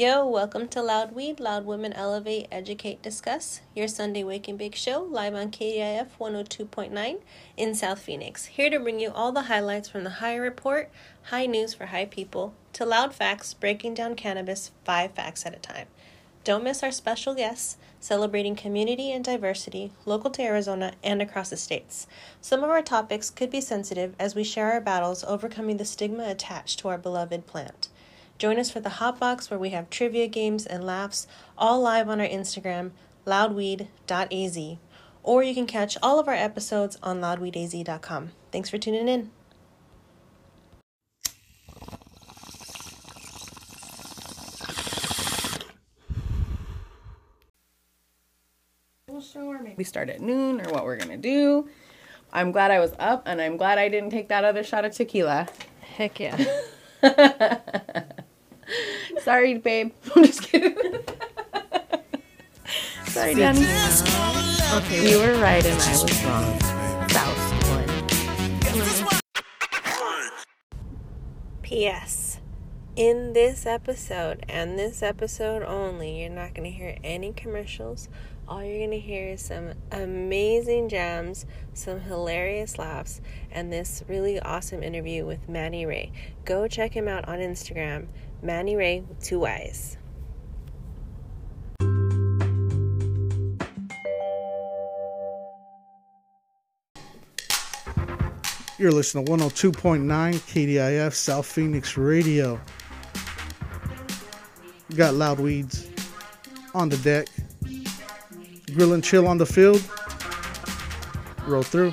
Yo, welcome to Loud Weed, Loud Women Elevate, Educate, Discuss, your Sunday and Bake show, live on KDIF 102.9 in South Phoenix. Here to bring you all the highlights from the High Report, high news for high people, to loud facts, breaking down cannabis five facts at a time. Don't miss our special guests celebrating community and diversity local to Arizona and across the states. Some of our topics could be sensitive as we share our battles overcoming the stigma attached to our beloved plant. Join us for the Hot Box where we have trivia games and laughs, all live on our Instagram, loudweed.az. Or you can catch all of our episodes on loudweedaz.com. Thanks for tuning in. we start at noon or what we're gonna do. I'm glad I was up and I'm glad I didn't take that other shot of tequila. Heck yeah. Sorry, babe. I'm just kidding. Sorry, Danny. Okay, you were right and I was wrong. South one. P.S. In this episode and this episode only, you're not going to hear any commercials. All you're going to hear is some amazing jams, some hilarious laughs, and this really awesome interview with Manny Ray. Go check him out on Instagram, Manny Ray with two Y's. You're listening to 102.9 KDIF South Phoenix Radio. We got loud weeds on the deck. Grill and chill on the field. Roll through.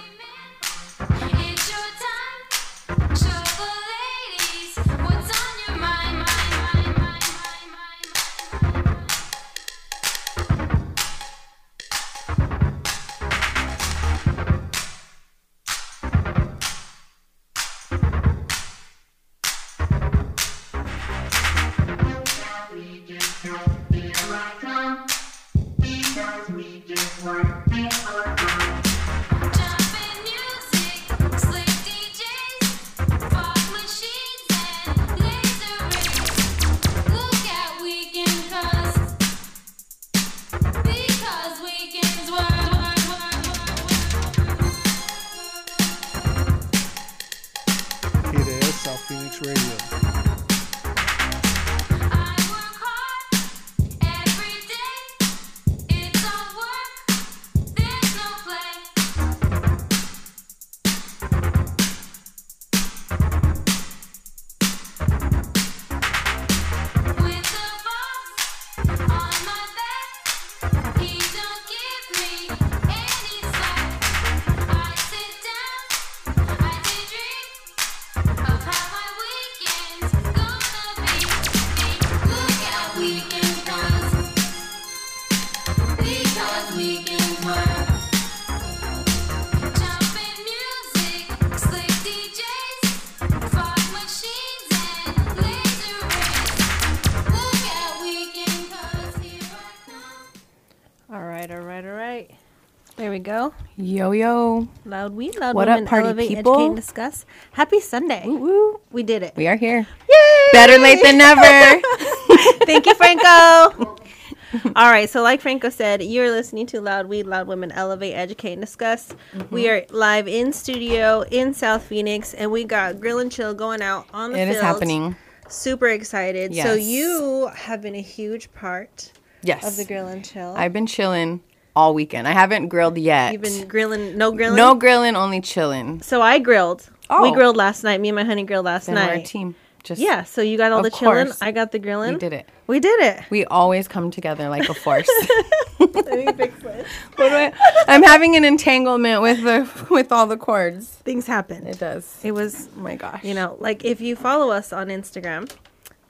There we go. Yo yo. Loud Weed, Loud What up, Women party Elevate, people? Educate, and Discuss. Happy Sunday. Woo woo. We did it. We are here. Yay! Better late than never. Thank you, Franco. All right, so like Franco said, you're listening to Loud Weed, Loud Women Elevate, Educate, and Discuss. Mm-hmm. We are live in studio in South Phoenix, and we got Grill and Chill going out on the it is field. happening. Super excited. So you have been a huge part Yes. of the Grill and Chill. I've been chilling all weekend. I haven't grilled yet. You've been grilling, no grilling. no grilling, only chilling. So I grilled. We Oh. grilled last night. Me and my honey grilled last Then we're a night. team. Just Yeah. So you got all the chilling. I got the grilling. we did it. We did it. We always come together like a force. Let me fix this. What do I, I'm having an entanglement with the with all the cords. Things happen. It does. It was Oh my gosh. You know, like if you follow us on Instagram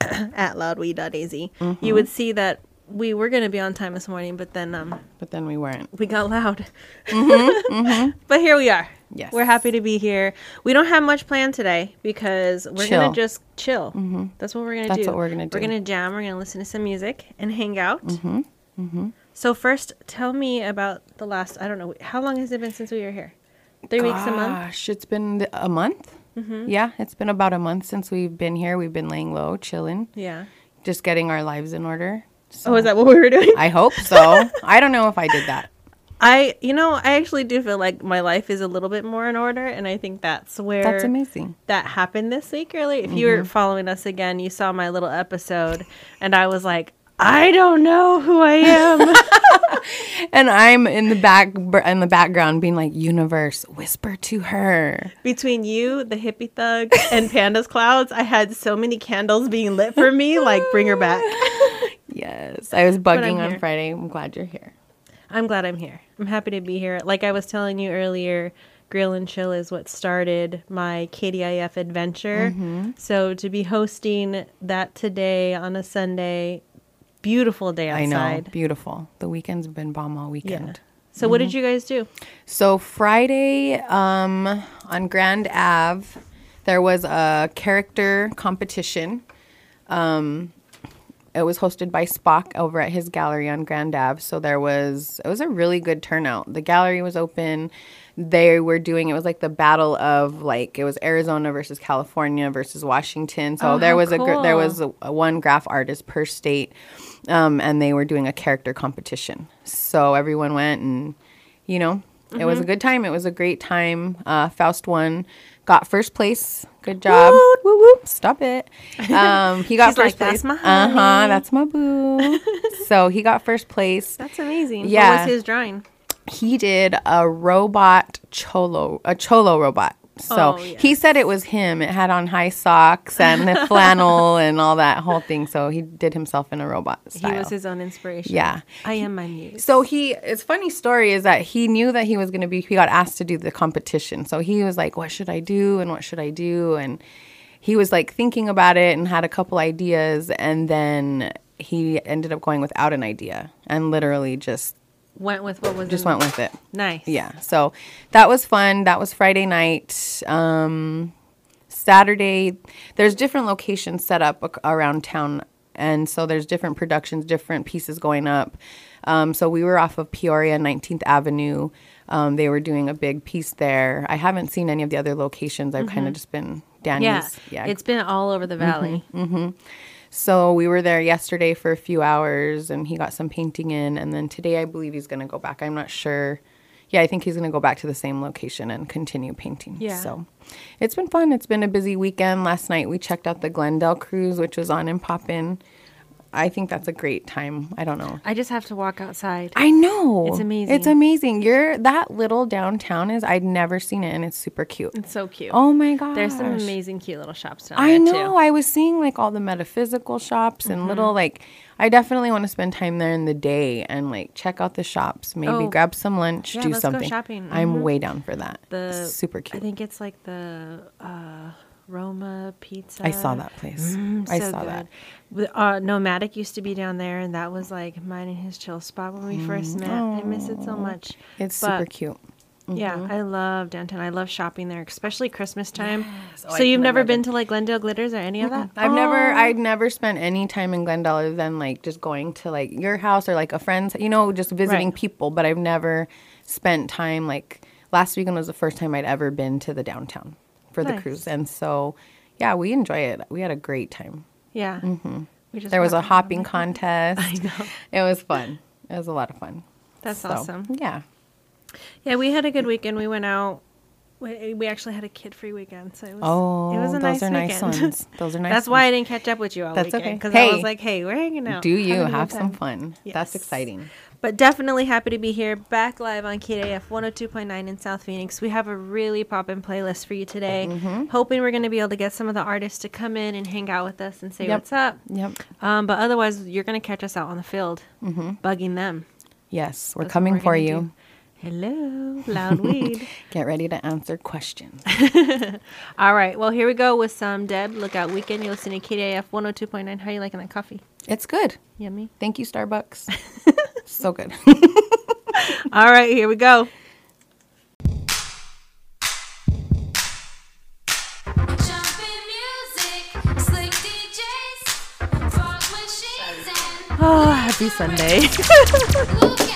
at loudweed.az, Mm-hmm. you would see that we were going to be on time this morning, but then um, but then we weren't. we got loud. But here we are. Mm-hmm, Yes. We're happy to be here. We don't have much planned today because we're Chill. going to just chill. That's what we're going to That's do. what we're gonna do. We're going to jam. We're going to listen to some music and hang out. Mm-hmm. Mm-hmm. So, first, tell me about the last, I don't know, how long has it been since we were here? Three weeks a month? Gosh, it's been a month. Mm-hmm. Yeah, it's been about a month since we've been here. We've been laying low, chilling, Yeah. just getting our lives in order. So Oh, is that what we were doing? I hope so. I don't know if I did that. I, you know, I actually do feel like my life is a little bit more in order, and I think that's where That's amazing. that happened this week. Really, if you were mm-hmm. following us again, you saw my little episode, and I was like, I don't know who I am. And I'm in the back in the background being like, "Universe, whisper to her." Between you, the hippie thug, and Panda's clouds, I had so many candles being lit for me. Like, bring her back. Yes, I was bugging on here. Friday. I'm glad you're here. I'm glad I'm here. I'm happy to be here. Like I was telling you earlier, Grill and Chill is what started my KDIF adventure. Mm-hmm. So to be hosting that today on a Sunday, beautiful day I know, outside. beautiful. The weekend's been bomb all weekend. So what Mm-hmm. did you guys do? So Friday, um, on Grand Ave, there was a character competition. Um, it was hosted by Spock over at his gallery on Grand Ave. So there was it was a really good turnout. The gallery was open. They were doing it was like the battle of like it was Arizona versus California versus Washington. So Oh, there was a there was a, a one graff artist per state, um, and they were doing a character competition. So everyone went and you know it Mm-hmm. was a good time. It was a great time. Uh, Faust won, got first place. Good job. Woot. Woo woo. Stop it. Um, he got first like, place. "That's my uh huh. That's my boo. so he got first place. That's amazing. Yeah. What was his drawing? He did a robot cholo, a cholo robot. So Oh, he said it was him. It had on high socks and the flannel and all that whole thing. So he did himself in a robot style. He was his own inspiration. Yeah. I am my muse. So he, it's funny story is that he knew that he was going to be, he got asked to do the competition. So he was like, what should I do? And what should I do? And he was like thinking about it and had a couple ideas. And then he ended up going without an idea and literally just, went with what was just in- went with it. nice. Yeah. So that was fun. That was Friday night. Um, Saturday, there's different locations set up around town. And so there's different productions, different pieces going up. Um, so we were off of Peoria 19th Avenue. Um, they were doing a big piece there. I haven't seen any of the other locations. I've kind of just been Danny's. Yeah. It's been all over the valley. So we were there yesterday for a few hours and he got some painting in. And then today I believe he's going to go back. I'm not sure. Yeah, I think he's going to go back to the same location and continue painting. Yeah. So it's been fun. It's been a busy weekend. Last night we checked out the Glendale cruise, which was on in Poppin. I think that's a great time. I don't know. I just have to walk outside. I know. It's amazing. It's amazing. You're that little downtown is I'd never seen it and it's super cute. It's so cute. Oh my gosh. There's some amazing, cute little shops down I there know. too. Mm-hmm. I was seeing like all the metaphysical shops and little like. I definitely want to spend time there in the day and like check out the shops. Maybe Oh. grab some lunch, Yeah, do let's go something. shopping. I'm Mhm. way down for that. the super cute. I think it's like the uh, Roma Pizza. I saw that place. Mm, I so saw good. that. Uh, Nomadic used to be down there, and that was like mine and his chill spot when we first met. I miss it so much. It's But, super cute. Yeah, I love downtown. I love shopping there, especially Christmas time. Oh, I so you've can never been imagine. to like Glendale Glitters or any of that? I've never, I've never spent any time in Glendale other than like just going to like your house or like a friend's, you know, just visiting Right. people. But I've never spent time like last weekend was the first time I'd ever been to the downtown for the cruise, and so yeah, we enjoy it. We had a great time. Yeah. We just Mm-hmm. There was a hopping contest. I know. It was fun. It was a lot of fun. That's So, awesome. Yeah. Yeah, we had a good weekend. We went out. We, we actually had a kid-free weekend, so it was. Oh, it was a those nice are nice weekend. ones. Those are nice. That's why I didn't catch up with you all That's weekend okay. because I was like, "Hey, we're hanging out. Do you good have some time." fun? That's exciting. But definitely happy to be here, back live on KDIF 102.9 in South Phoenix. We have a really poppin' playlist for you today. Mm-hmm. Hoping we're going to be able to get some of the artists to come in and hang out with us and say Yep. what's up. Yep. Um, but otherwise, you're going to catch us out on the field, bugging them. Yes, we're That's coming we're for you. do. Hello, loud weed. Get ready to answer questions. All right, well, here we go with some Deb Lookout Weekend. You're listening to KDIF 102.9. How are you liking that coffee? It's good. Yummy. Thank you, Starbucks. so good. All right, here we go. Jumping music, slick DJs, fog machines, ah, and Oh, happy Sunday.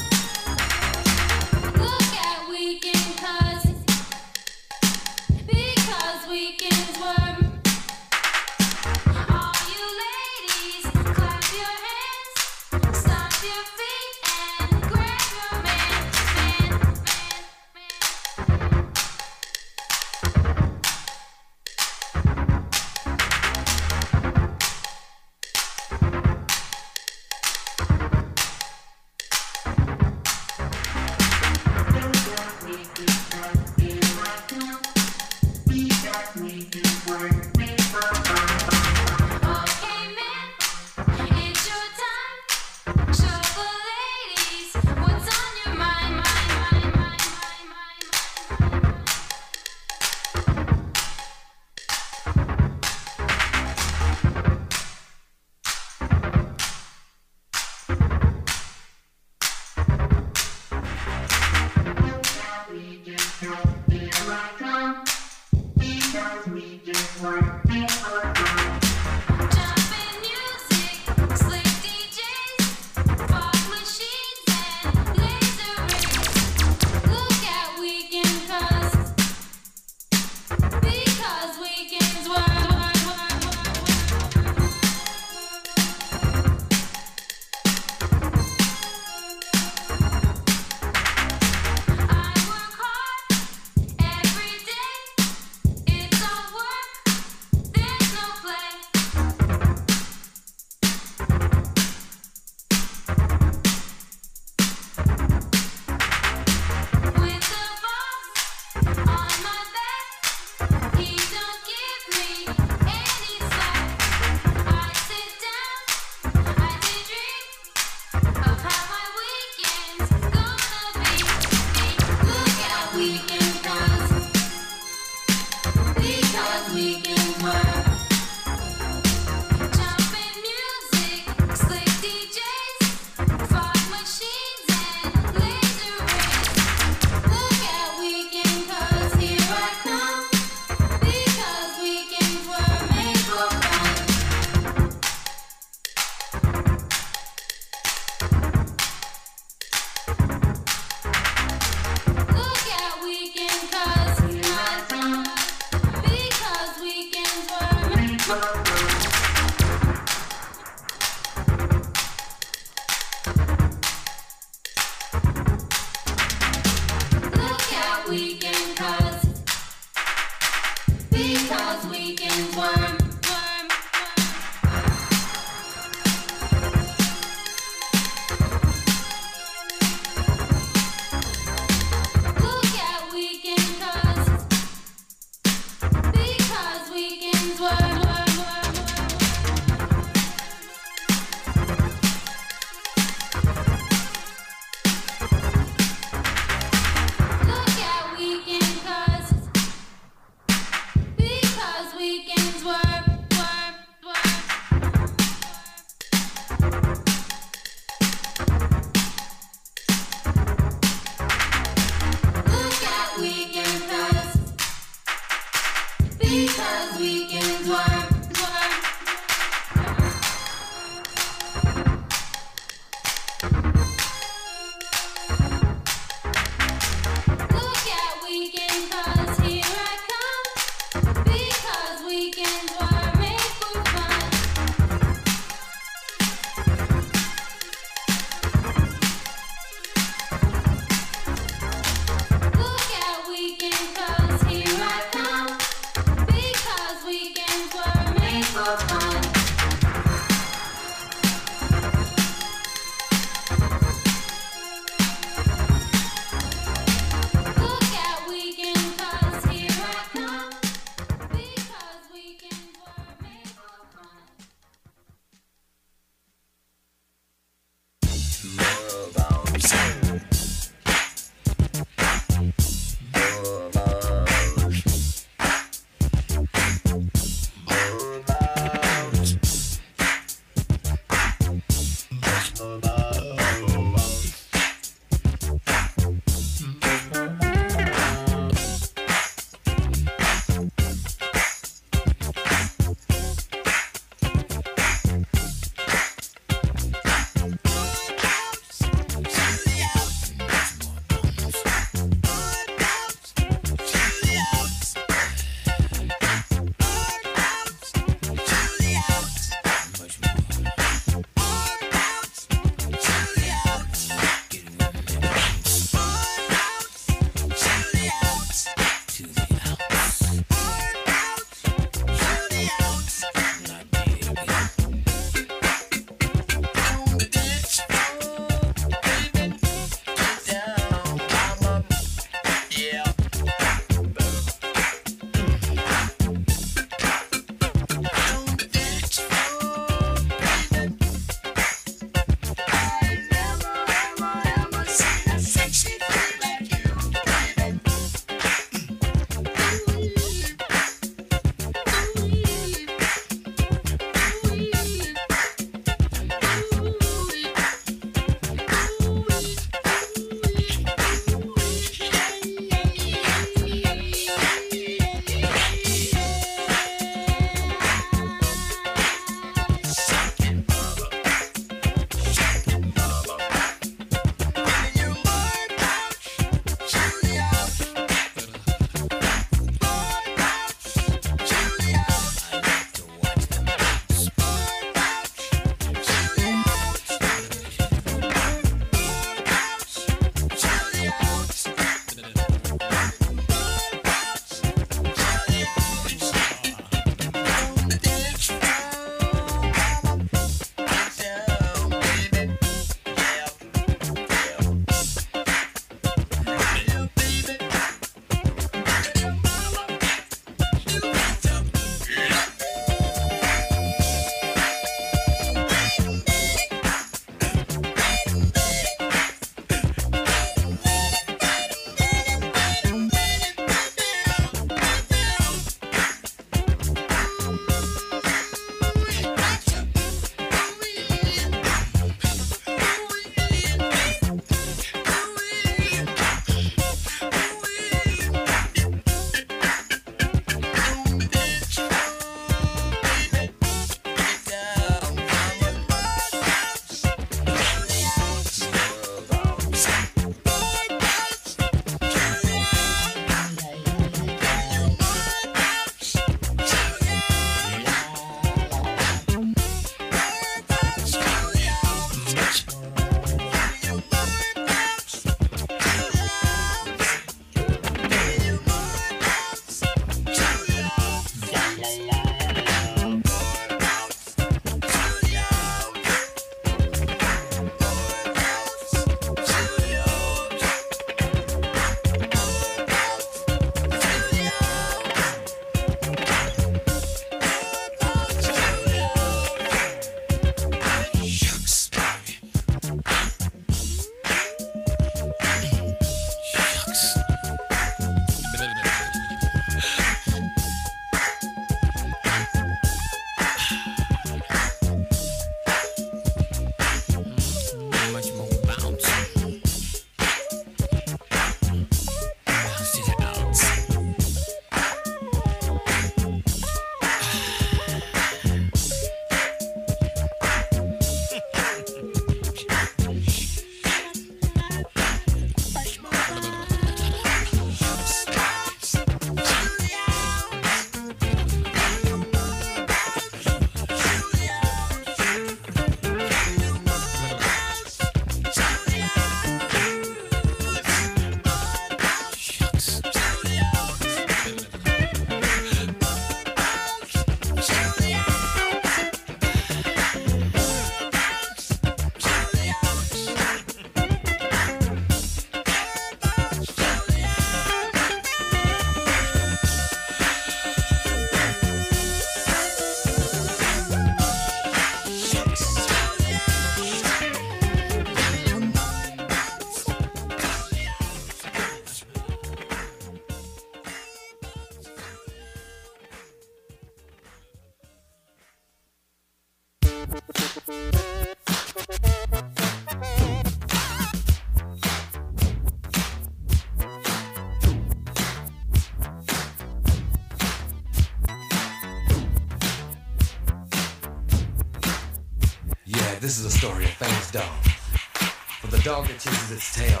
dog that chases its tail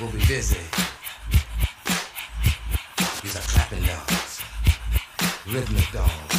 will be busy. These are clapping dogs, rhythmic dogs.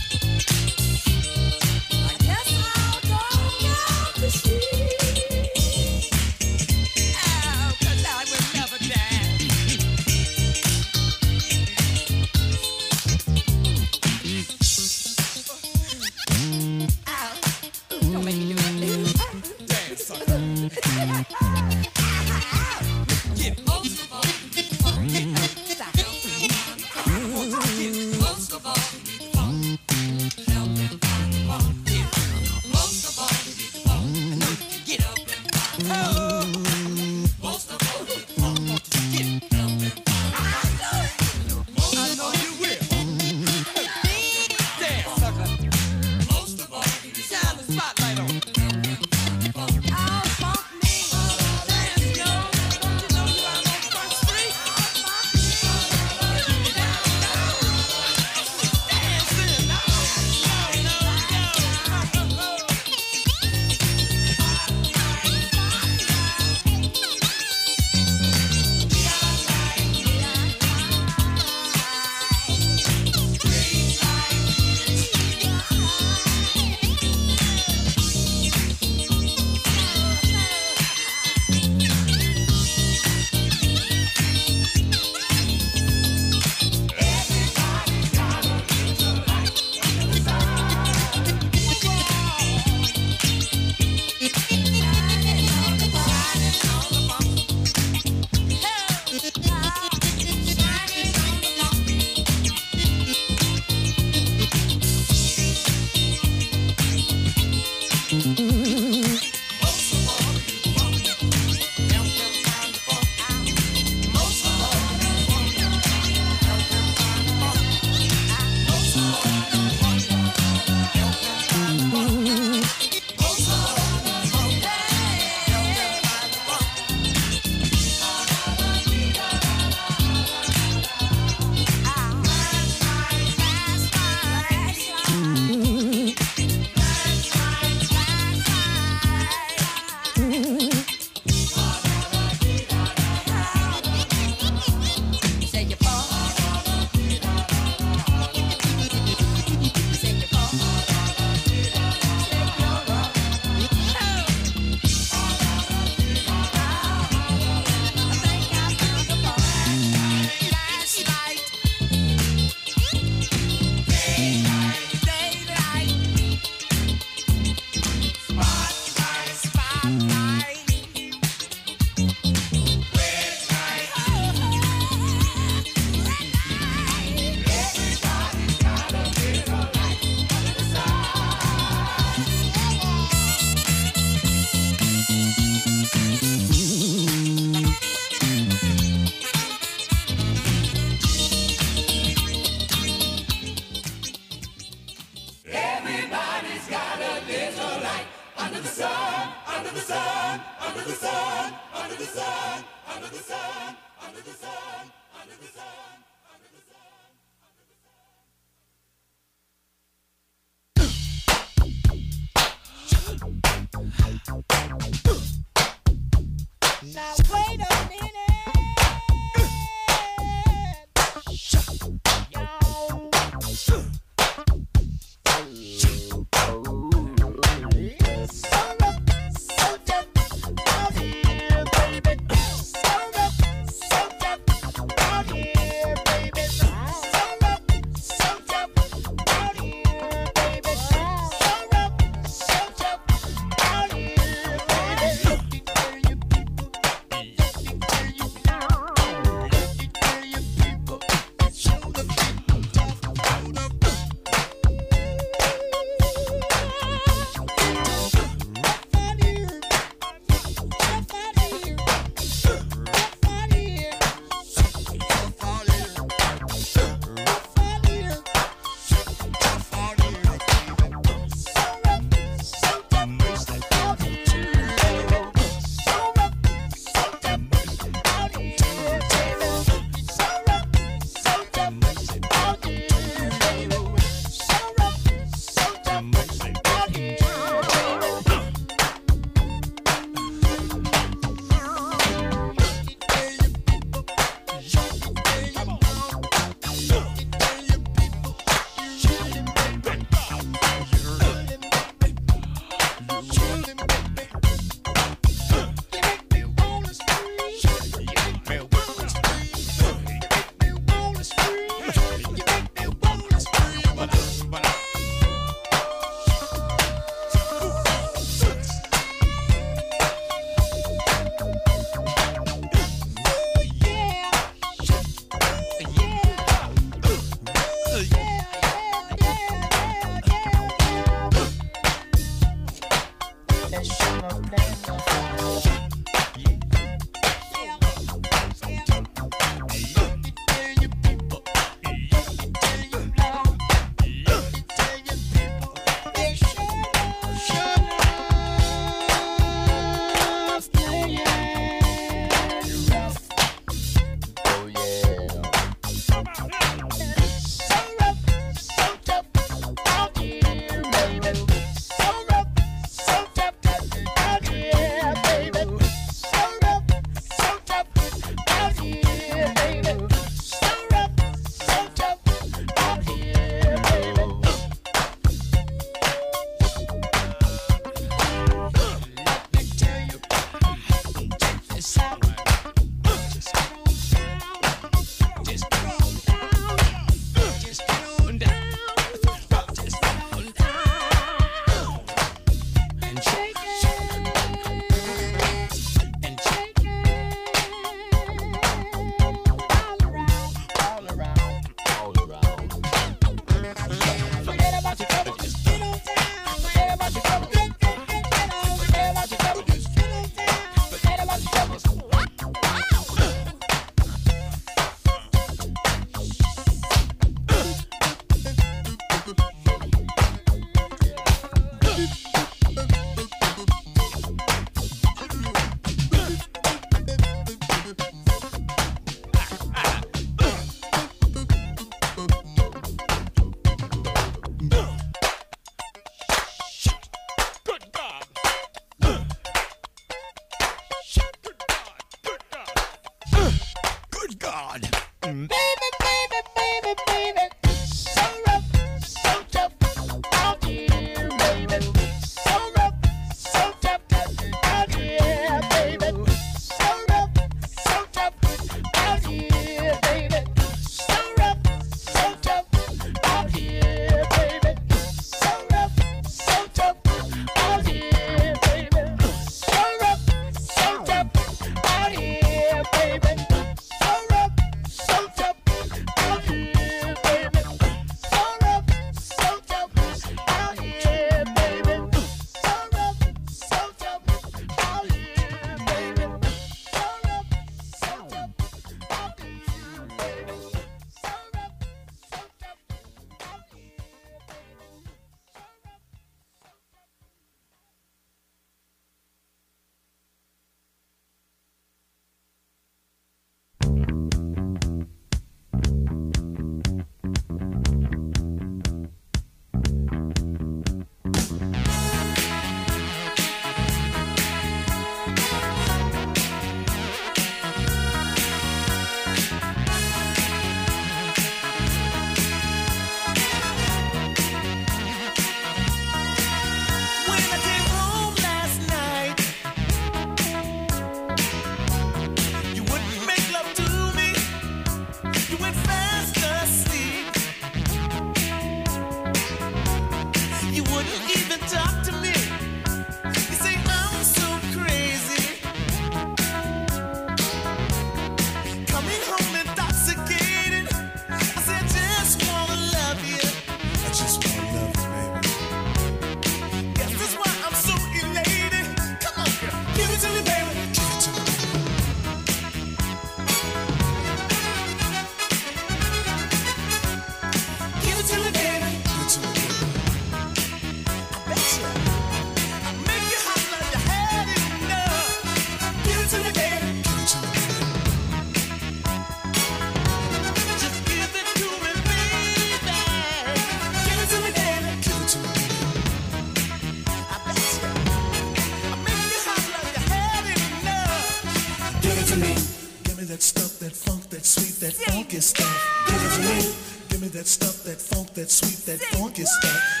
that sweet, that funky stuff.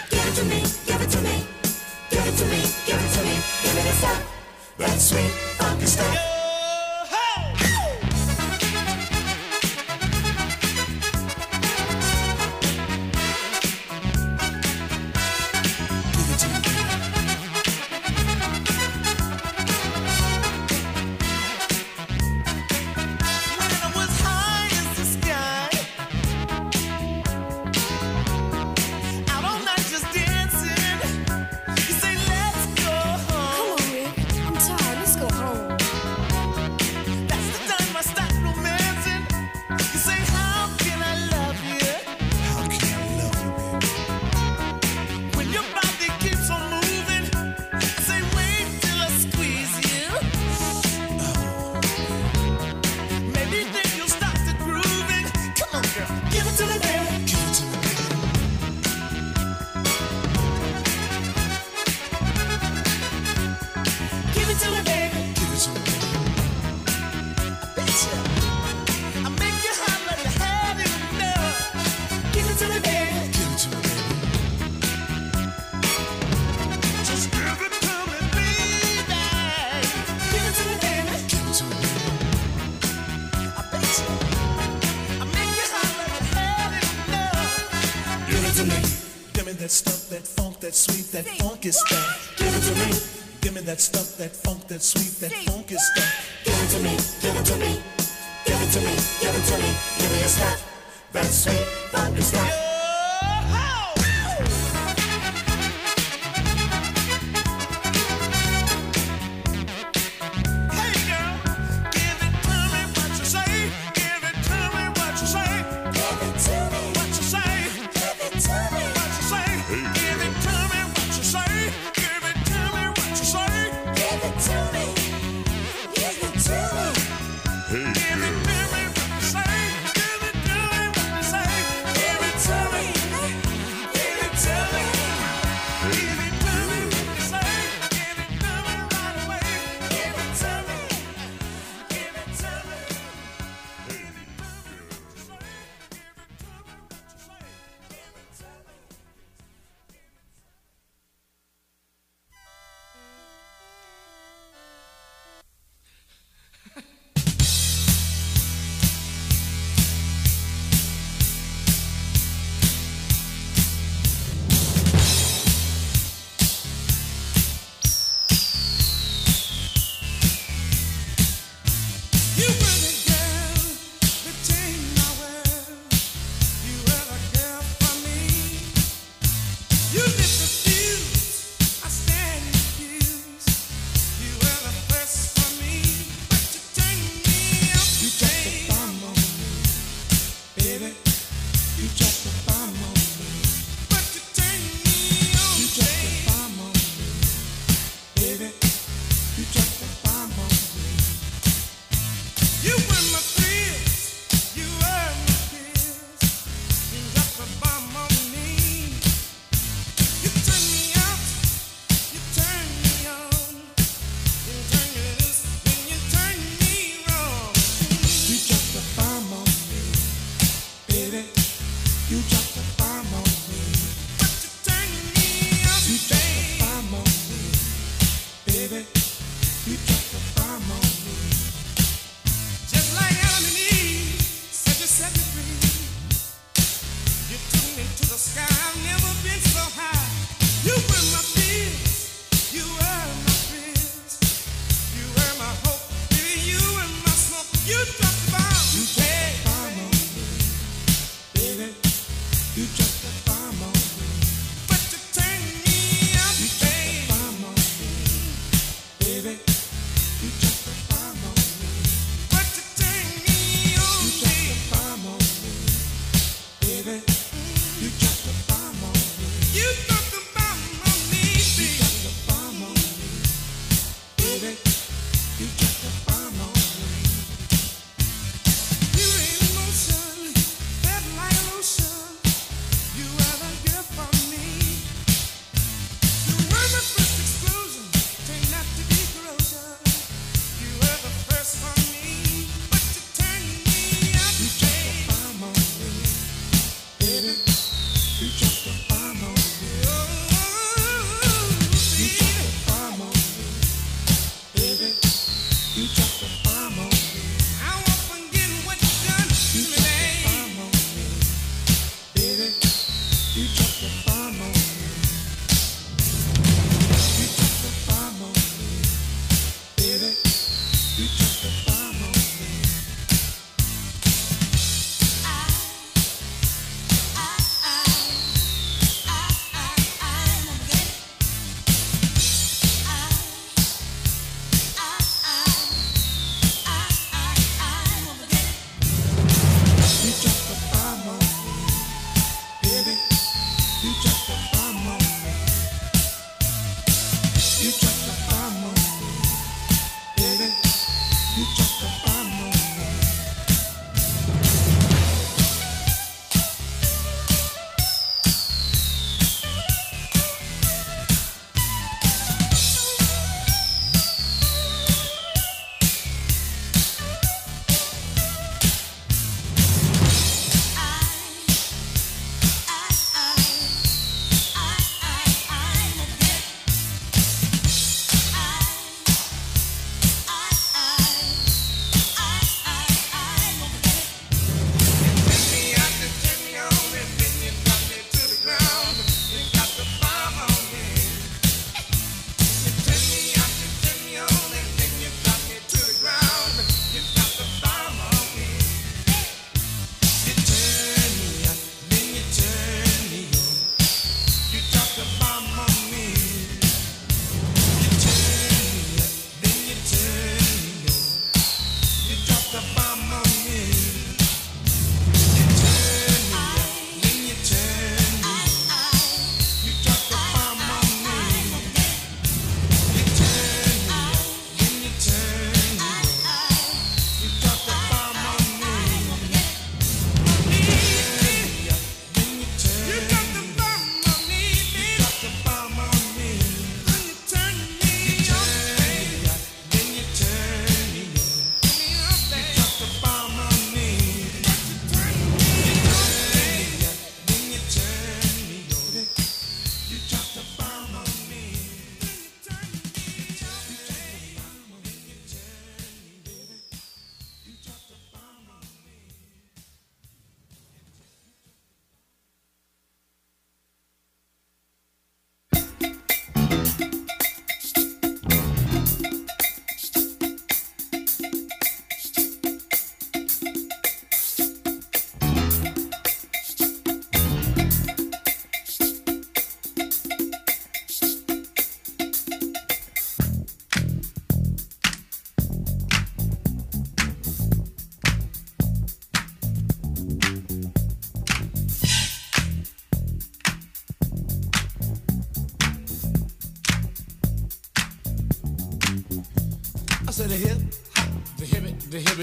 funk is that? Give it to me. Give me that stuff, that funk, that sweet, that funk is that.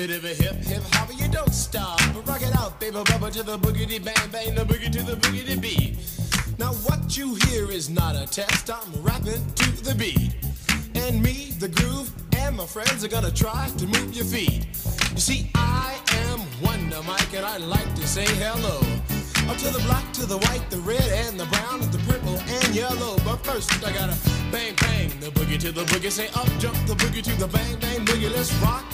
The hip, the hip, hip hop, you don't stop. Rock it out, baby, bubba to the boogity bang bang, the boogie to the boogity beat. Now what you hear is not a test. I'm rapping to the beat, and me, the groove, and my friends are gonna try to move your feet. You see, I am Wonder Mike, and I like to say hello. Up to the black, to the white, the red, and the brown, and the purple and yellow. But first, I gotta bang bang the boogie to the boogie. Say up, jump the boogie to the bang bang boogie. Let's rock.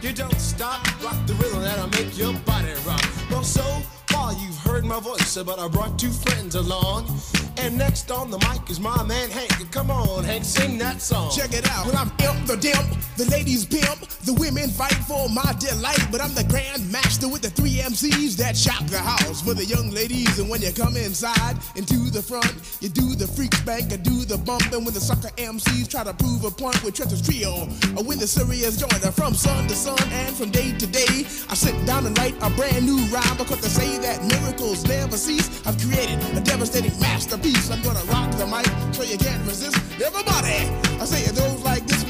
You don't stop, rock the rhythm that'll make your body rock. Well, so far you've heard my voice, but I brought two friends along. And next on the mic is my man Hank. Come on, Hank, sing that song. Check it out. When I'm imp the dimp, the ladies pimp, the women fight for my delight. But I'm the grand master with the three MCs that shock the house for the young ladies. And when you come inside into the front, you do the freak spank, I do the bump. And when the sucker MCs try to prove a point with Trevor's trio, or when the serious joiner from sun to sun and from day to day, I sit down and write a brand new rhyme because they say that miracles never cease. I've created a devastating masterpiece. I'm gonna rock the mic so you can't resist. Everybody, I say it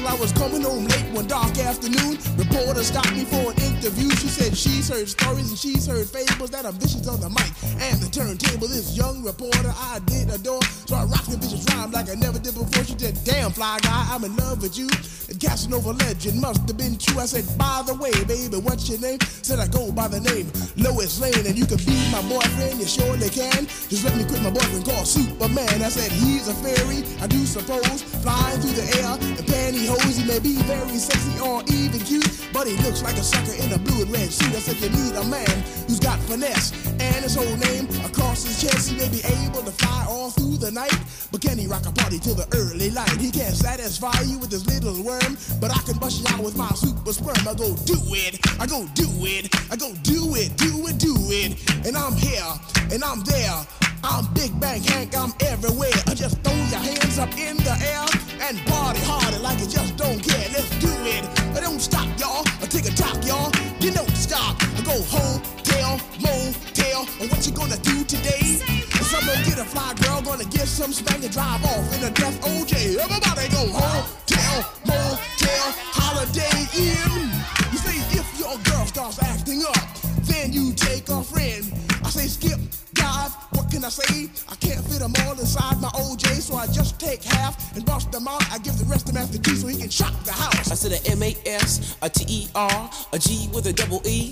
I was coming home late one dark afternoon. Reporter stopped me for an interview. She said she's heard stories and she's heard fables that are vicious on the mic and the turntable. This young reporter I did adore, so I rocked the vicious rhyme like I never did before. She said, "Damn fly guy, I'm in love with you." The Casanova legend must have been true. I said, "By the way, baby, what's your name?" Said I go by the name Lois Lane, and you can be my boyfriend. You surely can. Just let me quit my boyfriend called Superman. I said he's a fairy. I do suppose flying through the air in pantyhose. He may be very sexy or even cute, but he looks like a sucker in a blue and red suit. I said you need a man who's got finesse and his whole name across his chest. He may be able to fly all through the night, but can he rock a party till the early light? He can't satisfy you with his little worm, but I can bust you out with my super sperm. I go do it, I go do it, I go do it, do it, do it, and I'm here and I'm there. I'm Big Bang Hank, I'm everywhere. I just throw your hands up in the air and party harder like you just don't care. Let's do it. I don't stop, y'all. I take a talk, y'all. You don't stop. I go hotel, motel. And what you gonna do today? Some gonna get a fly girl, gonna get some spank and drive off in a death OJ. Everybody go hotel, motel, holiday inn. You say if your girl starts acting up, then you take a friend. I say skip, dive, can I say? I can't fit them all inside my OJ, so I just take half and bust them out. I give the rest to Master G so he can shock the house. I said a M A S, a T E R, a G with a double E.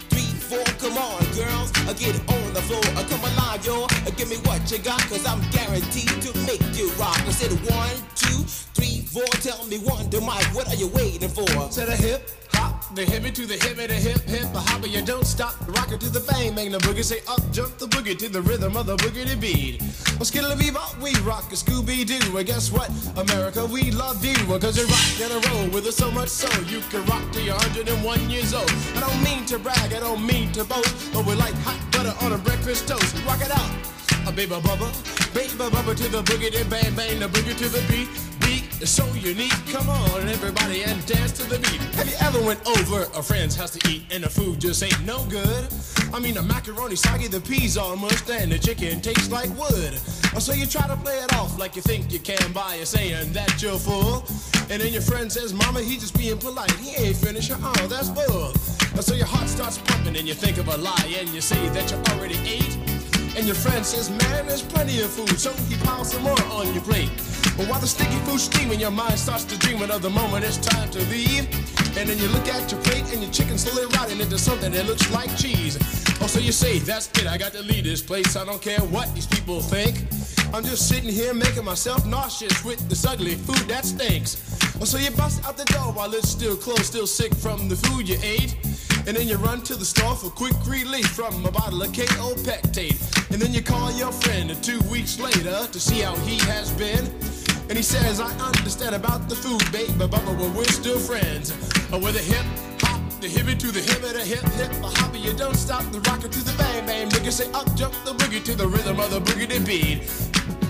four. Come on, girls, uh, get on the floor. Uh, come alive, yo. Uh, give me what you got, cause I'm guaranteed to make you rock. I said one, two, three, four. Tell me one, mic, what are you waiting for? To the hip, the hippie to the hippie, the hip, hip, the hopper, you don't stop. Rock it to the bang, bang the boogie, say up, jump the boogie to the rhythm of the boogie to beat. Well, skittle bebop, we rock a Scooby Doo. And guess what? America, we love you. Cause you rock and a roll with us so much so you can rock till you're 101 years old. I don't mean to brag, I don't mean to boast, but we're like hot butter on a breakfast toast. Rock it out. A baby bubba, baby bubba to the boogie, then bang bang the boogie to the beat. Beat is so unique. Come on, everybody, and dance to the beat. Have you ever went over a friend's house to eat and the food just ain't no good? I mean, the macaroni soggy, the peas all mushed, and the chicken tastes like wood. So you try to play it off like you think you can by a saying that you're full. And then your friend says, Mama, he just being polite. He ain't finished. Oh, that's bull. So your heart starts pumping and you think of a lie and you say that you already ate. And your friend says, man, there's plenty of food, so he piles some more on your plate. But while the sticky food's steaming, your mind starts to dream of the moment it's time to leave. And then you look at your plate and your chicken slowly rotting into something that looks like cheese. Oh, so you say, that's it, I got to leave this place. I don't care what these people think. I'm just sitting here making myself nauseous with this ugly food that stinks. Oh, so you bust out the door while it's still closed, still sick from the food you ate. And then you run to the store for quick relief from a bottle of KO Pectate. And then you call your friend two weeks later to see how he has been. And he says, I understand about the food, babe, but Bubba, well, we're still friends. Uh, with a hip hop, the hippie to the hip, the hip hip, the hopper, you don't stop the rocker to the bang bang. Nigga say up jump the boogie to the rhythm of the boogie to beat.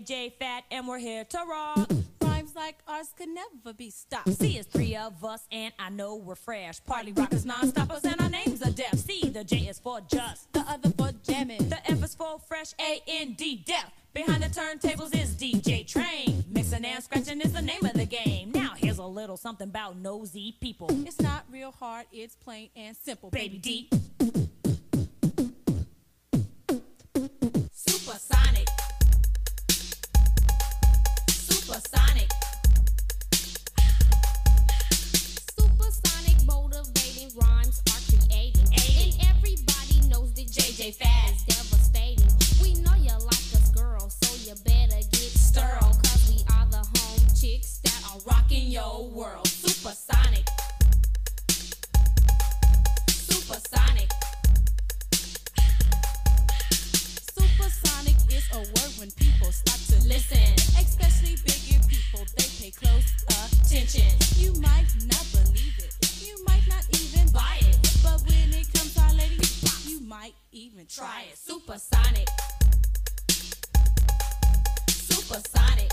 JJ Fad, and we're here to rock. Rhymes like ours could never be stopped. See, it's three of us, and I know we're fresh. Party rockers, non-stoppers, and our names are deaf. See, the J is for just, the other for jamming, the F is for fresh, A N D deaf. Behind the turntables is DJ Train. Mixing and scratching is the name of the game. Now here's a little something about nosy people. It's not real hard, it's plain and simple. Baby D. Supersonic. your world. Supersonic. Supersonic. Supersonic is a word when people stop to listen. Especially bigger people, they pay close attention. You might not believe it. You might not even buy it. But when it comes to our lady, you might even try it. Supersonic. Supersonic.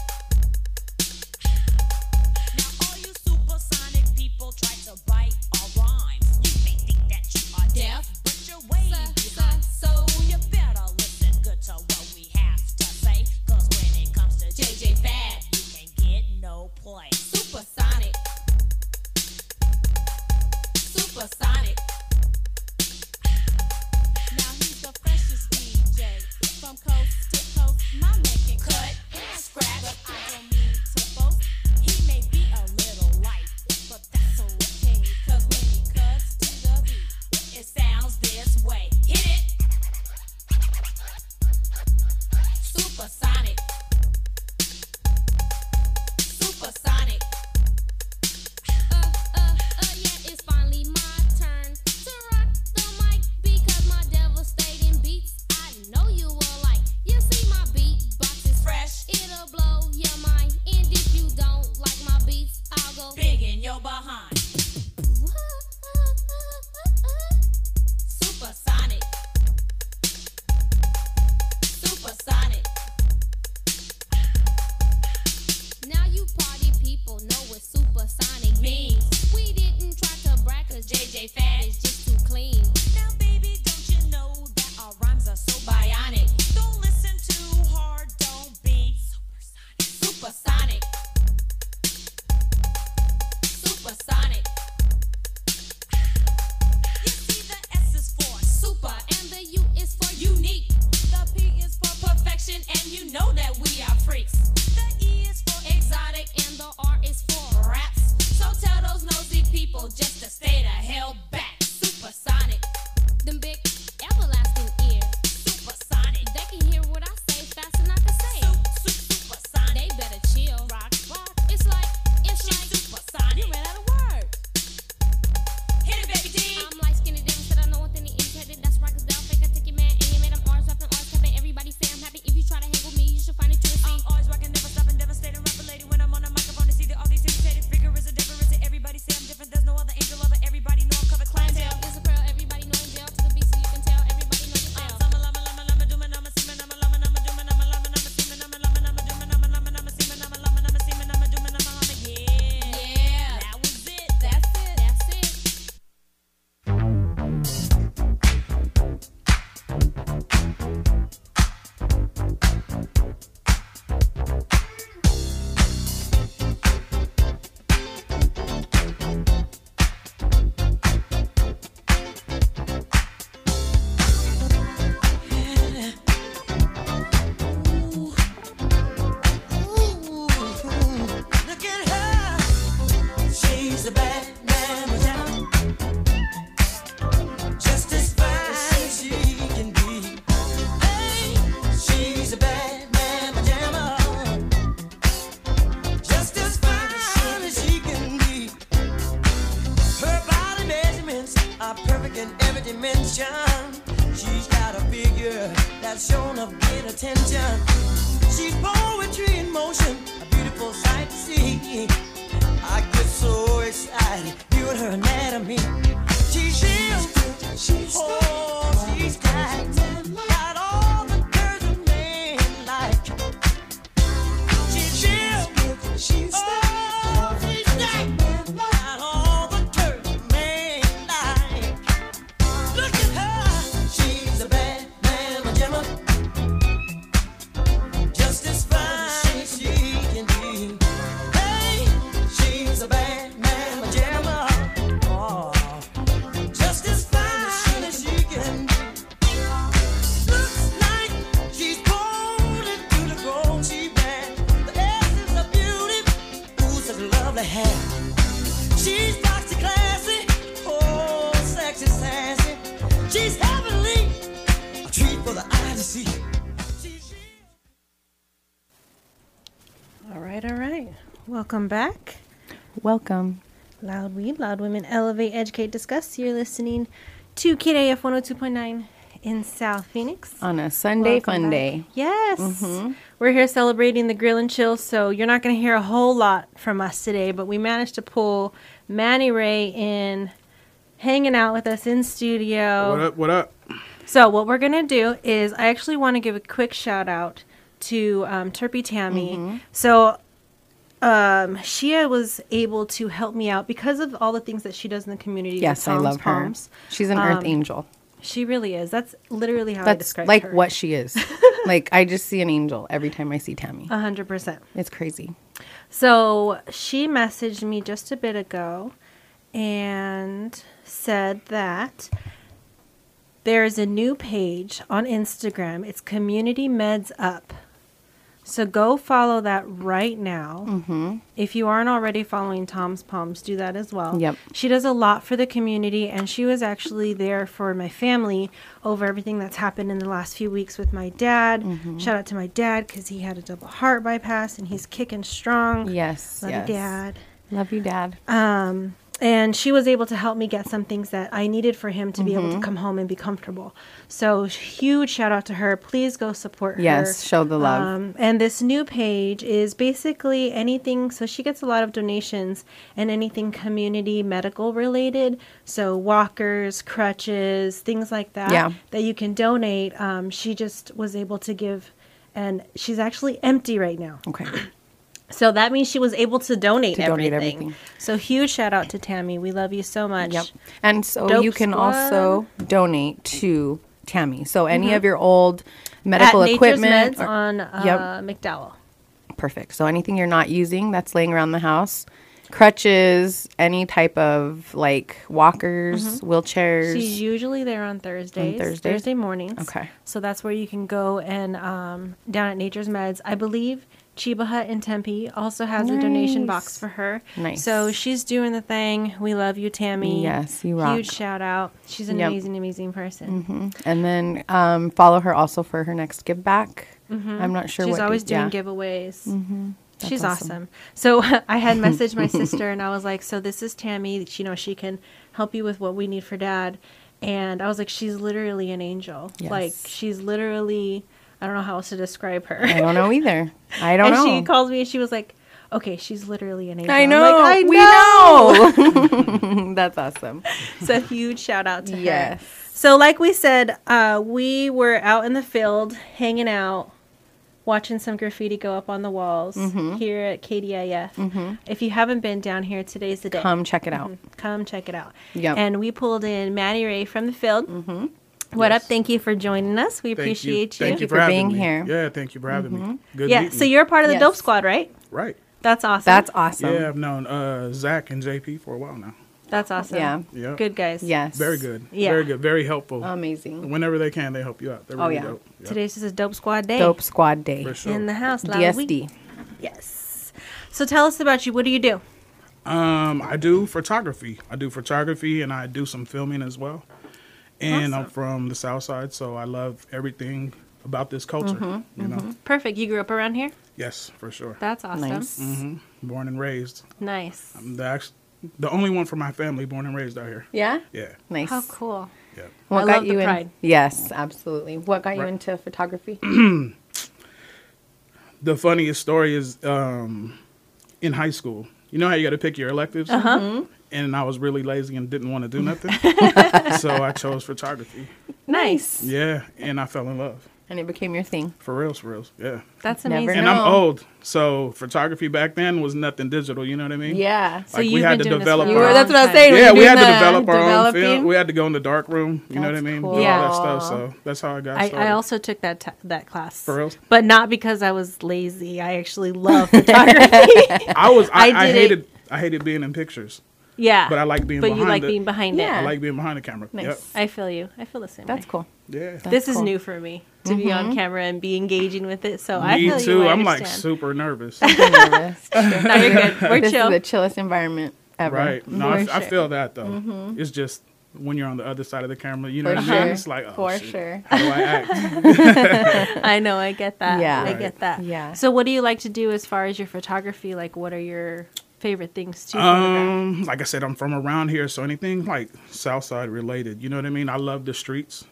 Welcome back. Welcome. Loud Weed, Loud Women Elevate, Educate, Discuss. You're listening to KDIF 102.9 in South Phoenix. On a Sunday Welcome fun back. day. Yes. Mhm. We're here celebrating the grill and chill, so you're not going to hear a whole lot from us today, but we managed to pull Manny Ray in, hanging out with us in studio. What up? What up? So what we're gonna do is I actually want to give a quick shout out to um, Terpy Tammy. Mm-hmm. So um, Shia was able to help me out because of all the things that she does in the community. Yes, I love her. Palms. She's an earth Um, angel. She really is. That's literally how I That's describe like her. what she is. like I just see an angel every time I see Tammy. A hundred percent. It's crazy. So she messaged me just a bit ago and said that there's a new page on Instagram. It's Community Meds Up. So go follow that right now. Mm-hmm. If you aren't already following Tom's Palms, do that as well. Yep. She does a lot for the community, and she was actually there for my family over everything that's happened in the last few weeks with my dad. Mm-hmm. Shout out to my dad because he had a double heart bypass and he's kicking strong. Yes. Love yes. you, Dad. Love you, Dad. Um, and she was able to help me get some things that I needed for him to be able to Mhm. come home and be comfortable. So huge shout out to her. Please go support her. Yes, show the love. Um, and this new page is basically anything. So she gets a lot of donations and anything community medical related. So walkers, crutches, things like that. Yeah. That you can donate. Um, she just was able to give, and she's actually empty right now. Okay. So that means she was able to donate, To donate everything. everything. So huge shout out to Tammy. We love you so much. Yep. And so Dope you can Squad. also donate to Tammy. So any Mhm. of your old medical At equipment Meds or- on uh, Yep. McDowell. Perfect. So anything you're not using that's laying around the house, crutches, any type of like walkers, wheelchairs. Mm-hmm. She's usually there on Thursdays, Thursdays? Thursday mornings. Okay. So that's where you can go and um, down at Nature's Meds. I believe Chiba Hut in Tempe also has a donation box for her. Nice. So she's doing the thing. We love you, Tammy. Yes, you rock. Huge shout out. She's an Yep. amazing, amazing person. hmm And then um, follow her also for her next give back. Mhm. I'm not sure. She's what always yeah. doing giveaways. Mhm. That's She's awesome. awesome. So I had messaged my sister and I was like, "So this is Tammy. You know, she can help you with what we need for Dad." And I was like, "She's literally an angel. Like she's literally I don't know how else to describe her. I don't know either. I don't and know. she called me and she was like, "Okay, she's literally an angel." I know. Like, I we know. know. That's awesome. so huge shout out to Yes. her. So like we said, uh, we were out in the field hanging out, watching some graffiti go up on the walls Mhm. here at KDIF. Mhm. If you haven't been down here, today's the day. Come check it out. Mhm. Come check it out. Yep. And we pulled in Manny Ray from the field. Mm-hmm. What up? Thank you for joining us. We Thank you. appreciate you. Thank you for, being me. Yeah, thank you for having me. Good yeah. meeting So you. you're a part of the Yes. Dope Squad, right? right. That's awesome. That's awesome. Yeah, I've known uh, Zach and JP for a while now. That's awesome. Yeah. Yeah. Good guys. Yes. Very good. Yeah. Very good. Very helpful. Amazing. Whenever they can, they help you out. They're Oh, yeah. dope. Yeah. Today's just a Dope Squad day. Dope Squad Day. For sure. In the house. loud weed. DSD. Yes. So tell us about you. What do you do? Um, I do photography. I do photography and I do some filming as well. And I'm from the South Side, so I love everything about this culture. Mhm, You know. Perfect. You grew up around here? Yes, for sure. That's awesome. Nice. hmm Born and raised. Nice. I'm the, act- The only one from my family, born and raised out here. Yeah. Yeah. Nice. How cool. Yeah. What I got love you the in? Yes, absolutely. What got you into photography? The funniest story is um, in high school. You know how you got to pick your electives? Uh-huh. Mm-hmm. And I was really lazy and didn't want to do nothing. so I chose photography. Nice. Yeah. And I fell in love. And it became your thing. For reals, for reals. Yeah. That's Never amazing. And I'm old. So photography back then was nothing digital. You know what I mean? Yeah. So Like we you've had to develop for were, our that's what I was saying. Yeah, we had to uh, develop our own film. We had to go in the dark room. You know what I mean? cool. Yeah. all that stuff. So that's how I got I, started. I also took that t- that class. For reals? But not because I was lazy. I actually love photography. I was. I, I I, did it- hated. I hated being in pictures. Yeah. But I like being But behind you like it. being behind Yeah. I like being behind the camera. Nice. Yep. I feel you. I feel the same. That's way. cool. Yeah. This is cool. new for me to be on mm-hmm. camera and be engaging with it. So I feel too. you. I I'm like super nervous. Nervous. No, you're good. We're this chill. is the chillest environment ever. right. No, I, For I feel that though. Mm-hmm. It's just when you're on the other side of the camera, you know For what I mean? sure. It's like, oh, For shit. sure. How do I act? I know. I get that. Yeah. I get that. Yeah. So what do you like to do as far as your photography? Like, what are your favorite things to photograph? Um, like I said, I'm from around here, so anything like Southside related, you know what I mean? I love the streets.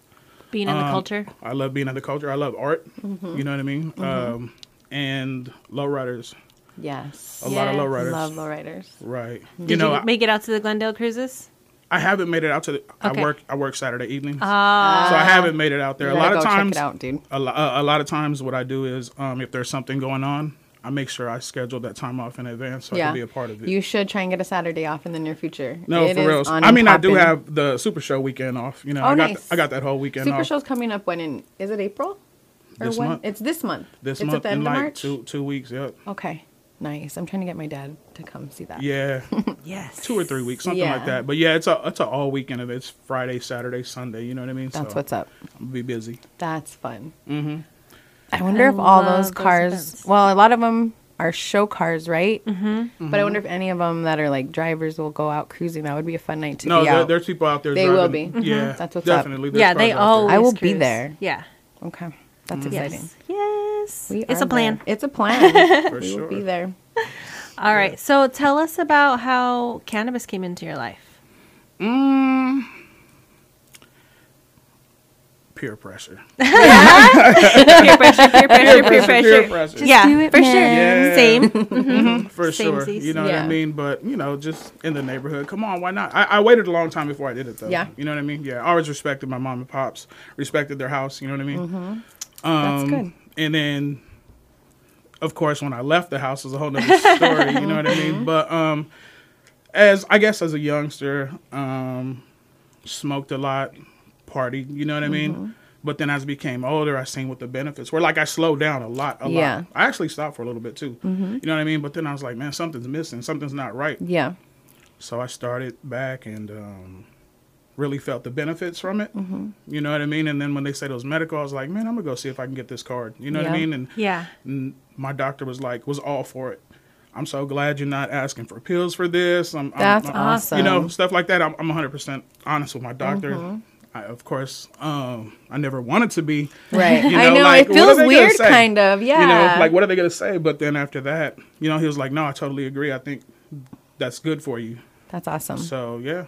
Being in the Um, culture. I love being in the culture. I love art. You know what I mean? Um, and lowriders. Yes. A lot of Yes. lowriders. Love lowriders. Right. Did you know, you I, make it out to the Glendale cruises? I haven't made it out to the. Okay. I work. I work Saturday evenings. Ah. so I haven't made it out there. You A lot gotta of go check times, it out, dude. A, lo- uh, a lot of times, what I do is, um, if there's something going on, I make sure I schedule that time off in advance so I can be a part of it. You should try and get a Saturday off in the near future. no, It for real. I mean, I do have the Super Show weekend off. You know, Oh, I got nice. I got that whole weekend Super off Show's coming up when in is it April? Or This when? month. It's this month. this it's month at the in end like of March. two two weeks. Yep. Okay. Nice. I'm trying to get my dad to come see that. Yeah, Yes. two or three weeks, something Yeah. like that. But yeah, it's a it's a all weekend of it. It's Friday, Saturday, Sunday. You know what I mean? That's So what's up. I'm gonna be busy. That's fun. Mm-hmm. I wonder I if all those those cars. events. well, a lot of them are show cars, right? Mm-hmm. But I wonder if any of them that are like drivers will go out cruising. That would be a fun night to No, be there, out. there's people out there. They driving. will be. Mhm. Yeah, That's what's up. definitely. There's Yeah, they cars out there. always. I will be there. Yeah. Okay, that's Mhm. exciting. Yes. Yes. We it's a plan. there. It's a plan. For we will be there. All right. So tell us about how cannabis came into your life. Mm, peer pressure. peer pressure, peer pressure, peer pressure. Peer pressure. yeah, do it, for sure. Yeah. Same. Mhm, For Same sure. seas. You know what I mean? But, you know, just in the neighborhood. Come on, why not? I, I waited a long time before I did it, though. Yeah. You know what I mean? Yeah. I always respected my mom and pops, respected their house. You know what I mean? Um, That's good. And then, of course, when I left the house, was a whole nother story. you know what I mean? But um, as I guess as a youngster, um, smoked a lot, partied. You know what I mean? But then as I became older, I seen what the benefits were. Like I slowed down a lot, a Yeah. lot. I actually stopped for a little bit too. You know what I mean? But then I was like, man, something's missing. Something's not right. Yeah. So I started back and um, really felt the benefits from it. Mm-hmm. You know what I mean? And then when they said it was medical, I was like, man, I'm gonna go see if I can get this card. You know what I mean? And, Yeah. and my doctor was like, was all for it. I'm so glad you're not asking for pills for this. I'm, I'm- That's I'm- awesome. You know, stuff like that. I'm, I'm 100% honest with my doctor. Mm-hmm. I, of course, um, I never wanted to be. Right. You I know. like, it what are feels they gonna weird, say? kind of. Yeah. You know, like what are they gonna say? But then after that, you know, he was like, "No, I totally agree. I think that's good for you." That's awesome. So yeah,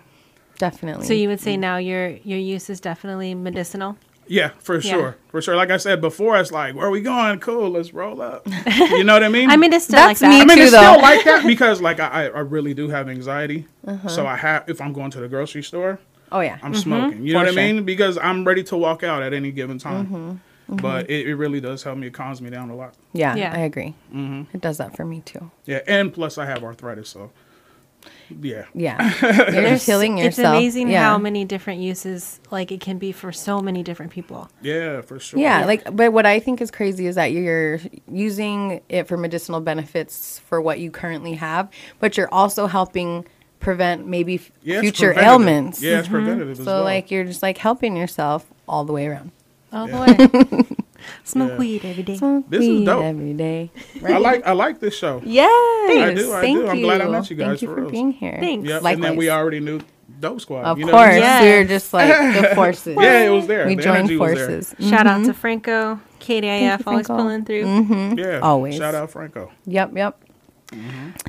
Definitely. So you would say now your your use is definitely medicinal. yeah, for Yeah. sure, for sure. Like I said before, it's like, "Where are we going? Cool, let's roll up." You know what I mean? I mean, it's still That's like me that. I mean, too, it's though. still like that because, like, I, I- I really do have anxiety. Uh-huh. So I have, if I'm going to the grocery store, oh yeah. I'm smoking. You know what sure. I mean? Because I'm ready to walk out at any given time. Mm-hmm. But it, it really does help me. It calms me down a lot. Yeah, Yeah. I agree. Mm-hmm. It does that for me too. Yeah, and plus I have arthritis, so yeah. Yeah. You're just healing It's amazing yeah. how many different uses like it can be for so many different people. Yeah, for sure. Yeah, like, but what I think is crazy is that you're using it for medicinal benefits for what you currently have, but you're also helping prevent maybe f- Yeah, future ailments. Yeah, it's preventative as So well. like you're just like helping yourself all the way around. All Yeah. the way. Smoke Yeah. weed every day. Smoke This is weed dope. every day. I like I like this show. Yes, I do, I thank do. I'm you. glad I met you guys, Thank you for for being here. Thanks. Yep. Likewise. And then we already knew Dope Squad. Of you know? course, Yes. we're just like the forces. Yeah, it was there. We The joined energy was there. forces. Shout out Mhm. to Franco, KDIF, Thank always pulling through. Mm-hmm. Yeah. Always. Shout out Franco. Yep, yep.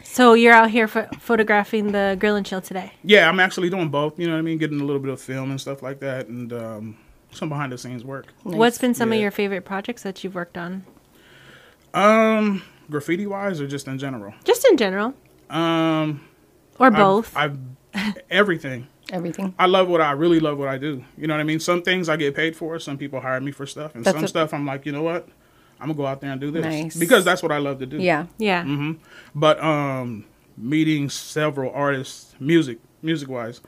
So you're out here pho- photographing the grill and chill today. Yeah, I'm actually doing both. You know what I mean? Getting a little bit of film and stuff like that, and um, some behind the scenes work. What's been some of your favorite projects that you've worked on? um graffiti wise or just in general? Just in general. Um, Or I've- both. I've, everything. Everything. I love what I really love what I do. You know what I mean? Some things I get paid for. Some people hire me for stuff, and That's some a- stuff I'm like, you know what? I'm gonna go out there and do this Nice. because that's what I love to do. Yeah. Yeah. hmm But um, meeting several artists, music, music wise,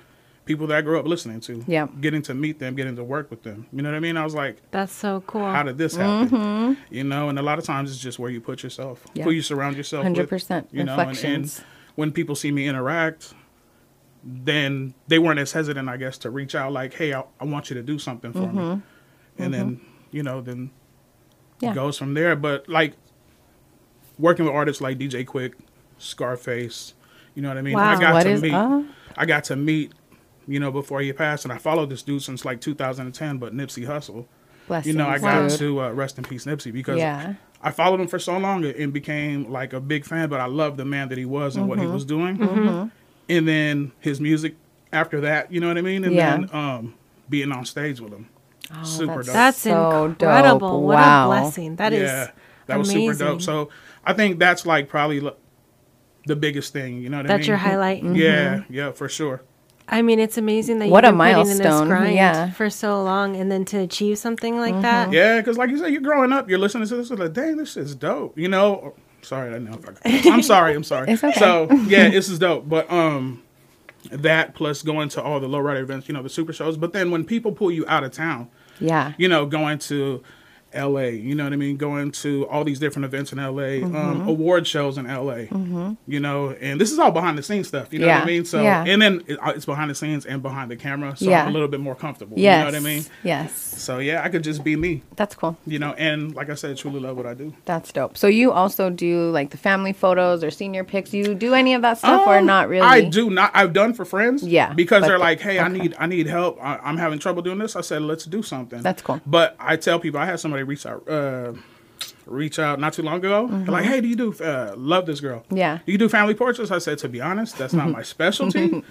people that I grew up listening to. Yeah. Getting to meet them, getting to work with them. You know what I mean? I was like, That's so cool. how did this happen? Mhm. You know, and a lot of times it's just where you put yourself, Yeah. who you surround yourself with. 100% You know, and, and reflections. when people see me interact, then they weren't as hesitant, I guess, to reach out like, "Hey, I, I want you to do something for me," Mhm. and then you know, then Yeah. goes from there. But like working with artists like DJ Quik, Scarface, you know what I mean? I Wow. got What to is- meet. I got to meet. You know, before he passed, and I followed this dude since like 2010. But Nipsey Hussle, you know, I got dude. to uh, rest in peace, Nipsey, because Yeah. I followed him for so long and became like a big fan. But I loved the man that he was and what he Mhm. was doing, Mhm. and then his music after that. You know what I mean? And Yeah. then um, being on stage with him, super that's dope. That's So incredible. dope. What Wow. a blessing. That is yeah, that was super dope. So I think that's like probably the biggest thing. You know what I That's mean? your highlight. Yeah, Mhm. yeah, for sure. I mean, it's amazing that What you've a been putting in this milestone, grind yeah. for so long, and then to achieve something like Mm-hmm. that. Yeah, because like you said, you're growing up, you're listening to this, you're like, dang, this is dope. You know, sorry, I don't know if I. I'm sorry, I'm sorry. It's okay. So yeah, this is dope. But um, that plus going to all the lowrider events, you know, the super shows. But then when people pull you out of town, Yeah. you know, going to LA, you know what I mean? Going to all these different events in LA, um, Mhm. award shows in LA, Mhm. you know, and this is all behind the scenes stuff, you know what I mean? So, yeah. and then uh, it's behind the scenes and behind the camera, so Yeah. I'm a little bit more comfortable, Yes. you know what I mean? Yes. So, yeah, I could just be me, That's cool. you know, and like I said, truly love what I do. That's dope. So you also do like the family photos or senior pics. You do any of that stuff or Um, not really? I do not. I've done for friends. Yeah, because they're the- like, "Hey, I need, I need help. I, I'm having trouble doing this." I said, "Let's do something." That's cool. But I tell people, I had somebody reach out, uh, reach out not too long ago. They're like. "Hey, do you do uh, love this girl? Yeah. Do you do family portraits?" I said, "To be honest, that's not my specialty."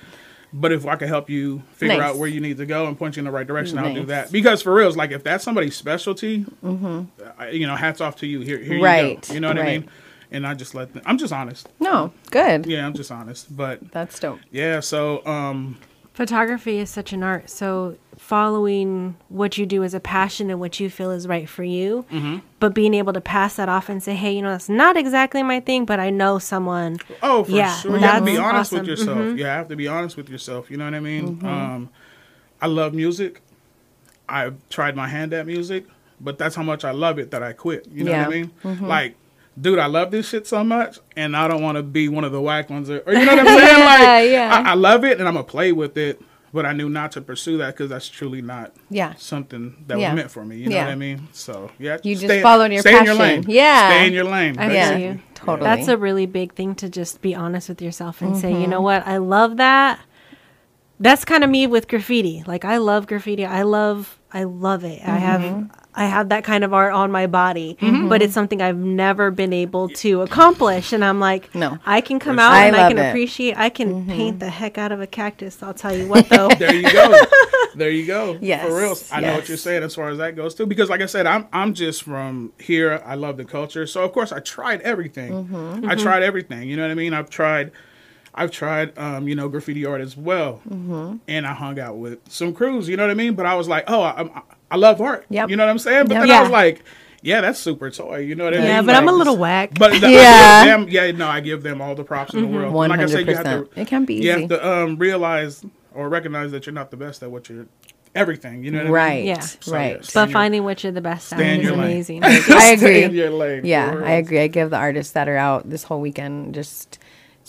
But if I can help you figure Nice. out where you need to go and point you in the right direction, I'll do that. Because for real, it's like if that's somebody's specialty, Mhm. I- you know, hats off to you. Here, here Right, you go. You know what I mean? And I just let them, I'm just honest. No, good. Yeah, I'm just honest. But That's dope. yeah, so um Photography is such an art. So following what you do as a passion and what you feel is right for you, Mhm. but being able to pass that off and say, "Hey, you know, that's not exactly my thing, but I know someone." Oh, for yeah, sure. You have to be honest with awesome. yourself. Mhm. You have to be honest with yourself. You know what I mean? Mhm. Um, I love music. I've tried my hand at music, but that's how much I love it that I quit. You know what I Yeah. mean? Mhm. Like, dude, I love this shit so much, and I don't want to be one of the whack ones. Or, or you know what I'm saying? Like, Yeah. I, I love it, and I'm gonna play with it. But I knew not to pursue that because that's truly not Yeah. something that Yeah. was meant for me. You know Yeah. what I mean? So yeah, You just stay- followed your stay in your lane. Yeah. stay in your lane. I That's you. Totally. That's a really big thing to just be honest with yourself and say, you know what, I love that. That's kind of me with graffiti. Like I love graffiti. I love I love it. I have Mhm. I have that kind of art on my body, Mhm. but it's something I've never been able to accomplish. And I'm like, No. I can come out sure. and I I, can it. appreciate. I can paint the heck out of a cactus. I'll tell you what, though. there you go. There you go. Yes, For real. I know what you're saying as far as that goes too. Because like I said, I'm I'm just from here. I love the culture. So of course I tried everything. Mhm. I Mhm. tried everything. You know what I mean? I've tried I've tried um, you know, graffiti art as well. Mm-hmm. And I hung out with some crews, you know what I mean? But I was like, oh, I, I, I love art. Yep. You know what I'm saying? But Yep. then I was like, yeah, that's super toy. You know what I mean? yeah, but I'm a little whack. but the, Yeah. I give them, yeah, no, I give them all the props in the Mhm. world. And Like I said, you have to, 100%. It can be You easy. have to um, realize or recognize that you're not the best at what you're everything. You know what I Right. mean? Yeah. So, Right. yeah, but your- finding what you're the best at is your amazing. I Stay agree. in your lane, Yeah, for I agree. I give the artists that are out this whole weekend just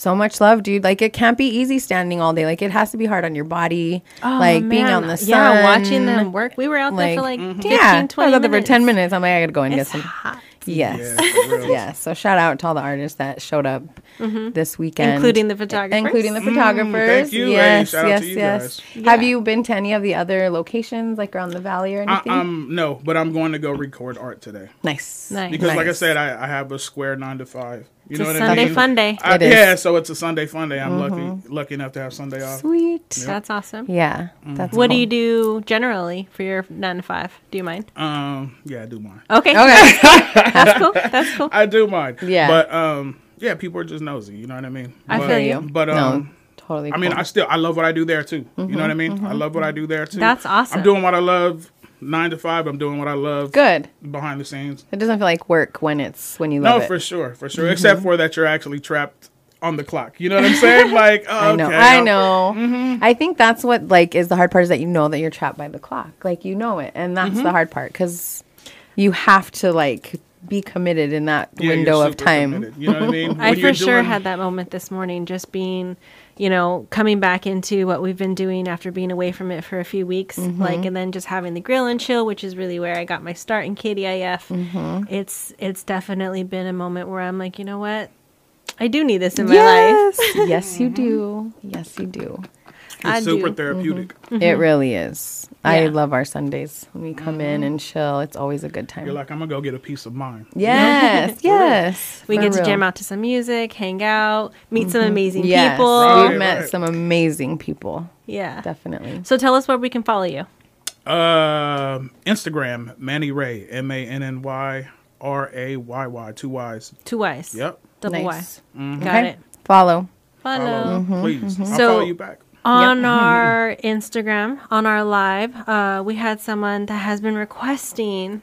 so much love, dude. Like it can't be easy standing all day. Like it has to be hard on your body. Oh, like being man. on the sun. Yeah, watching them work. We were out there for like Mhm. 15, yeah, 20 I was out there for minutes. ten minutes. I'm like, I gotta go and It's get some. hot. Yes, Yeah, for yes. So shout out to all the artists that showed up this weekend, Including the photographers? including the Mm, photographers. thank you, ladies. yes, Shout out yes, to you yes. guys. Have you been to any of the other locations, like around the valley or I, anything? um, no, but I'm going to go record art today. nice, Nice. Because, like I said, I, I have a square nine to five. You It's know a what Sunday I mean? fun day. I- It is. Yeah, so it's a Sunday fun day. I'm lucky lucky enough to have Sunday off. Sweet. That's awesome. Yeah, Mm. that's What do you do generally for your nine to five? Do you mind? Um, yeah, I do mine. Okay. Okay. That's cool. That's cool. I do mine. Yeah. But um, yeah, people are just nosy. You know what I mean? I but, feel you. But um. no, totally. I mean, cool. I still I love what I do there too. You know what I mean? I love what I do there too. That's awesome. I'm doing what I love nine to five. I'm doing what I love good. behind the scenes. It doesn't feel like work when it's when you love No, it. Mm-hmm. for sure, for sure. Except for that you're actually trapped on the clock. You know what I'm saying? Like, oh, I know. okay, I I'm- know. I think that's what like is the hard part is that you know that you're trapped by the clock. Like you know it, and that's Mm-hmm. the hard part because you have to like be committed in that Yeah, window of time. committed, You know what I mean? I for sure doing- had that moment this morning, just being, you know, coming back into what we've been doing after being away from it for a few weeks, Mm-hmm. like, and then just having the grill and chill, which is really where I got my start in KDIF. Mm-hmm. It's it's definitely been a moment where I'm like, you know what, I do need this in my Yes, life. yes, you do. Yes, you do. I It's super do. therapeutic. Mm-hmm. It really is. I love our Sundays when we come in and mm-hmm. chill. It's always a good time. You're like, I'm gonna go get a piece of mine. yes, yes. We for get to jam out to some music, hang out, meet some amazing Yes, people. Right. we've met some amazing people. Yeah. Definitely. So tell us where we can follow you. Um, Instagram, Manny Ray, M A N N Y R A Y Y, two Y's. Two Y's. Yep. Double Nice. Y. Got Okay. it. Follow. Follow. Follow, please. I'll So- follow you back. On our Instagram, on our live, uh, we had someone that has been requesting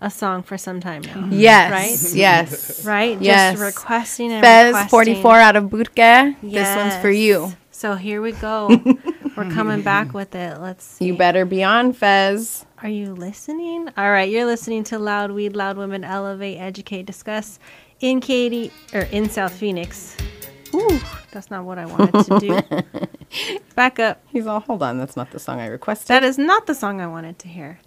a song for some time now. Yes. Right? Yes. Right? Yes. Just requesting and Fez requesting. 44 out of Bootke. This one's for you. So here we go. We're coming back with it. Let's see. You better be on, Fez. Are you listening? All right, you're listening to Loud Weed, Loud Women, Elevate, Educate, Discuss in Katy or in South Phoenix. Ooh, that's not what I wanted to do. Back up. He's all, hold on, that's not the song I requested. That is not the song I wanted to hear.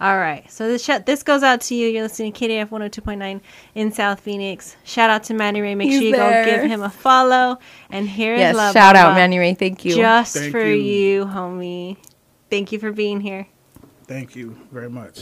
All right, so this sh- this goes out to you. You're listening to KDIF 102.9 in South Phoenix. Shout out to Manny Ray. Make He's sure you there. go give him a follow. And here's yes, La shout out, Manny Ray. Thank you. Just Thank for you. you, homie. Thank you for being here. Thank you very much.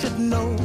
should know.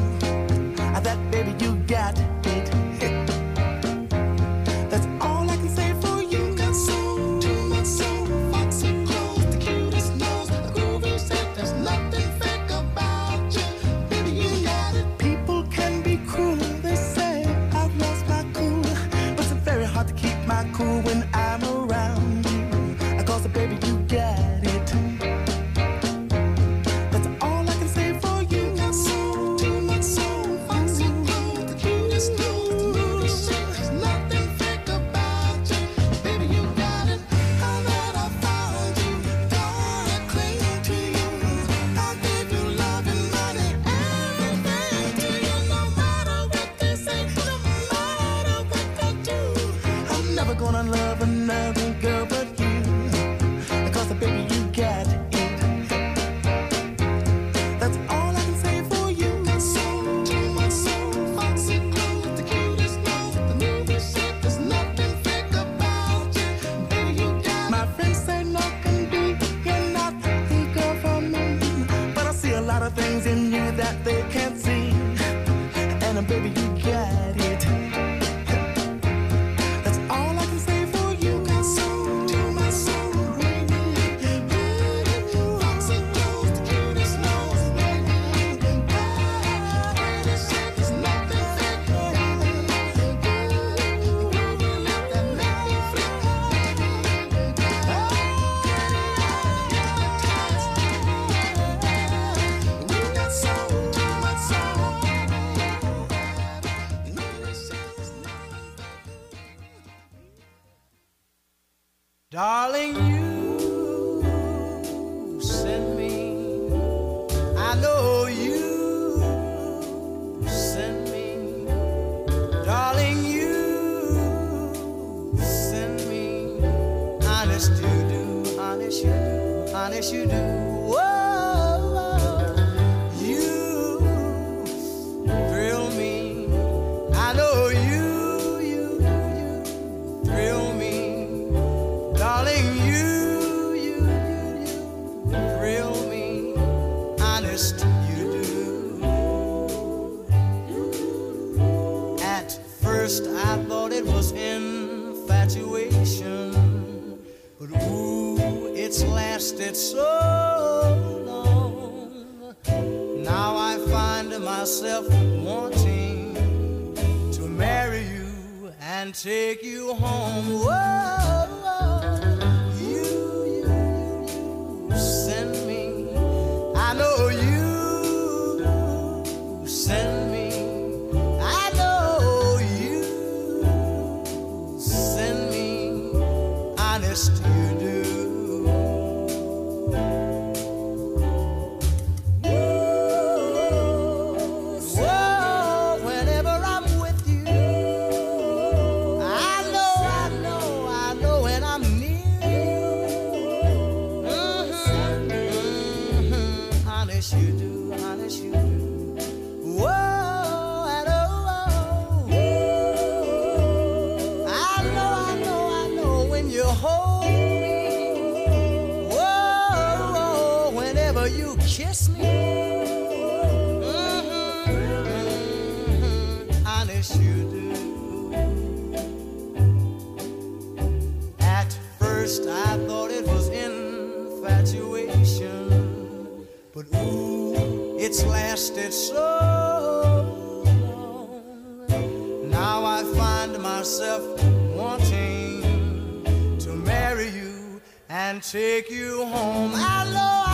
kiss me. Mm-hmm. You do. At first, I thought it was infatuation, but ooh, it's lasted so long. Now I find myself wanting to marry you and take you home. I love.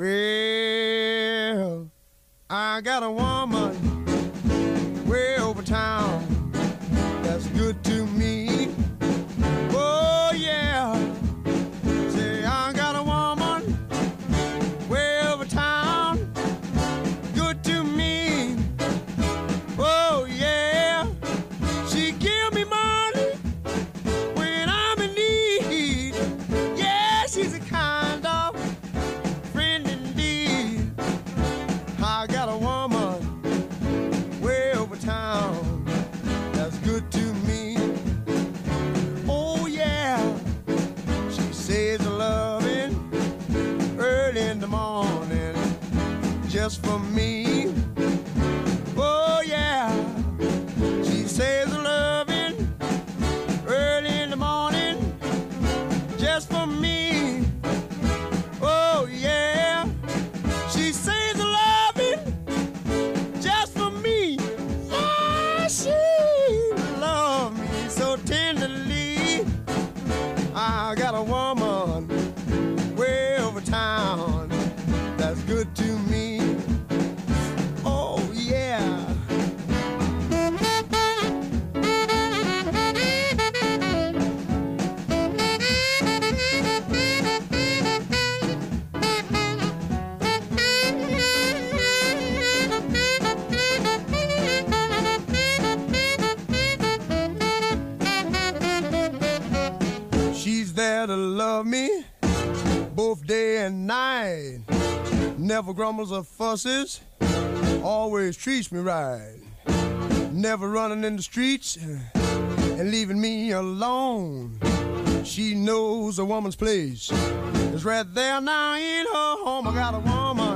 Well, I got a woman. always treats me right. Never running in the streets uh, and leaving me alone. She knows a woman's place. is right there now in her home. I got a woman.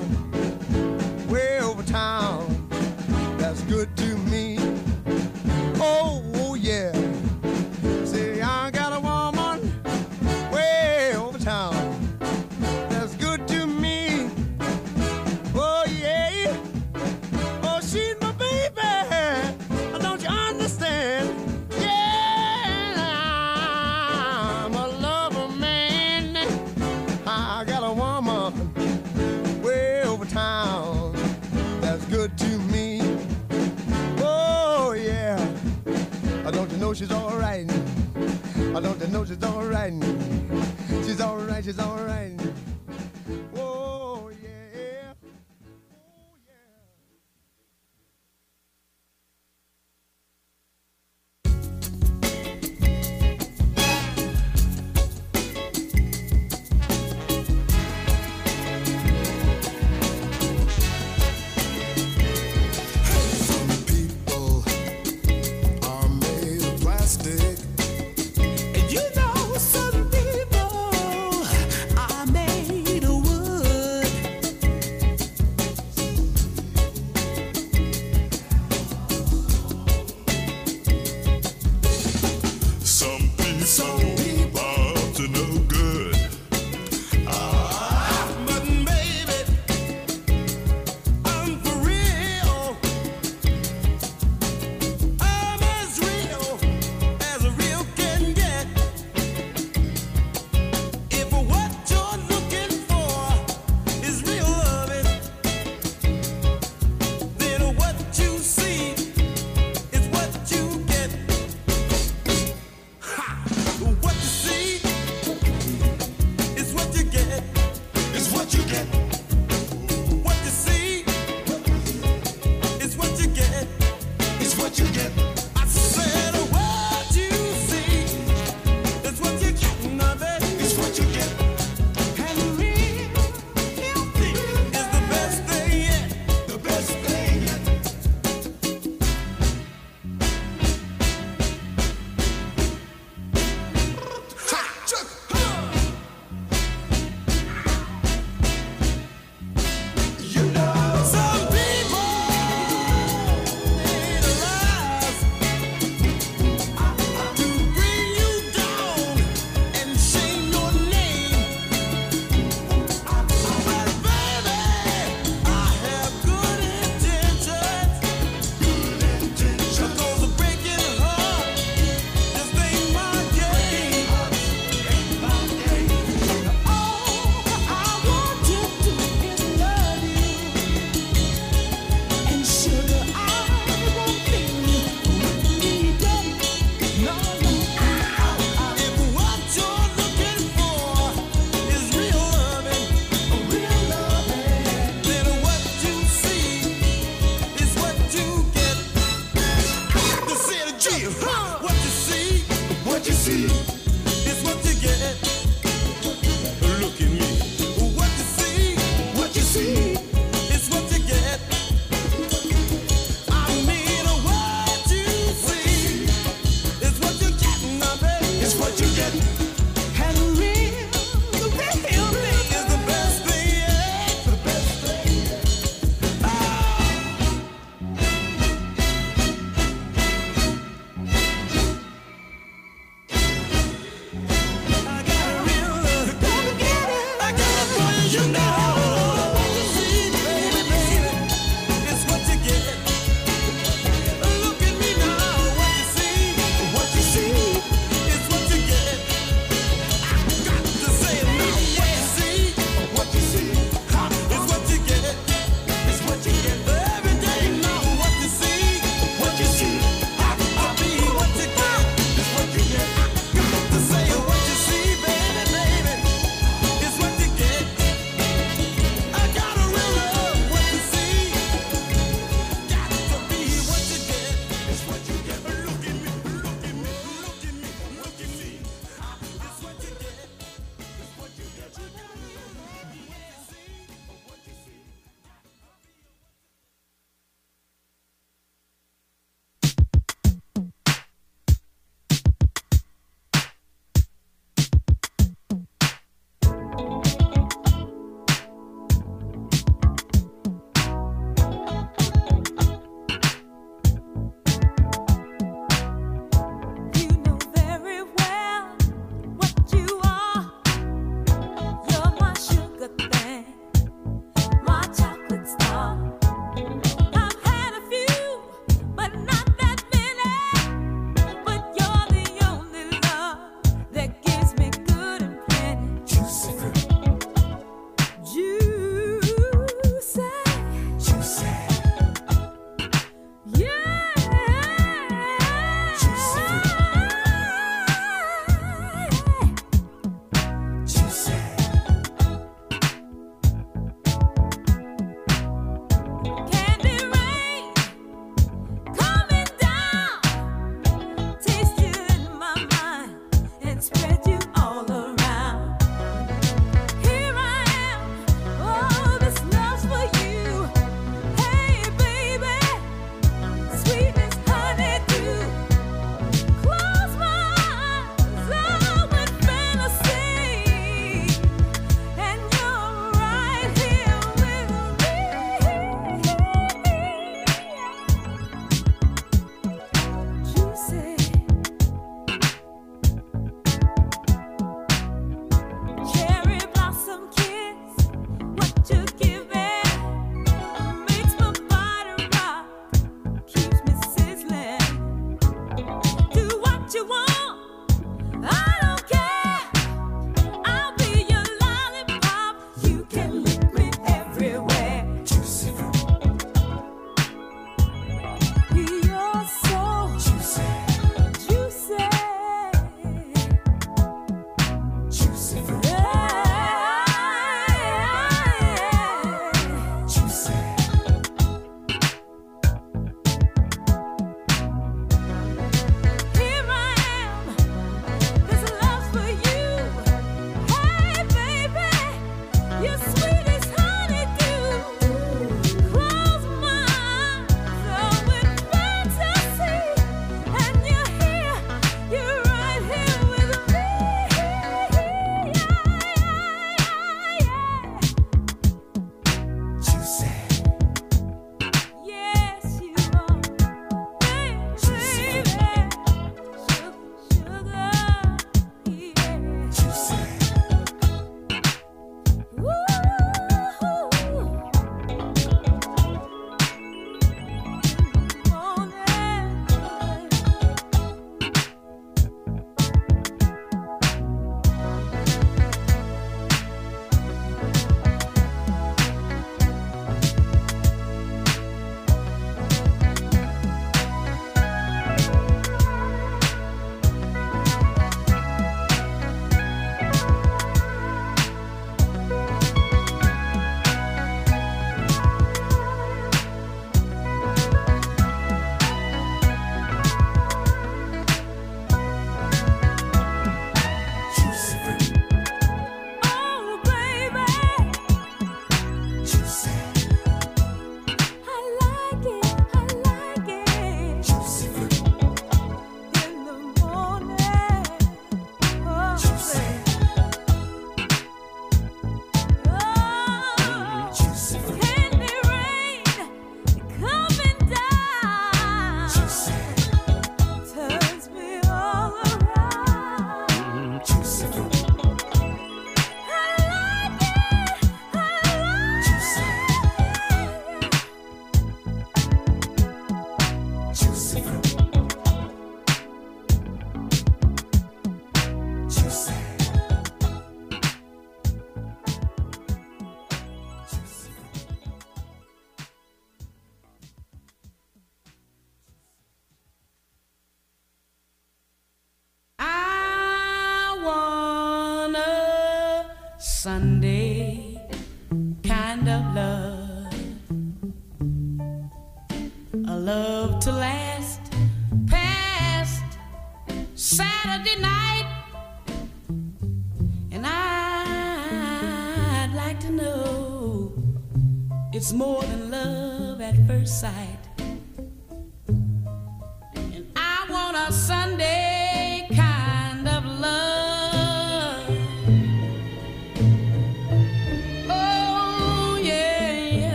I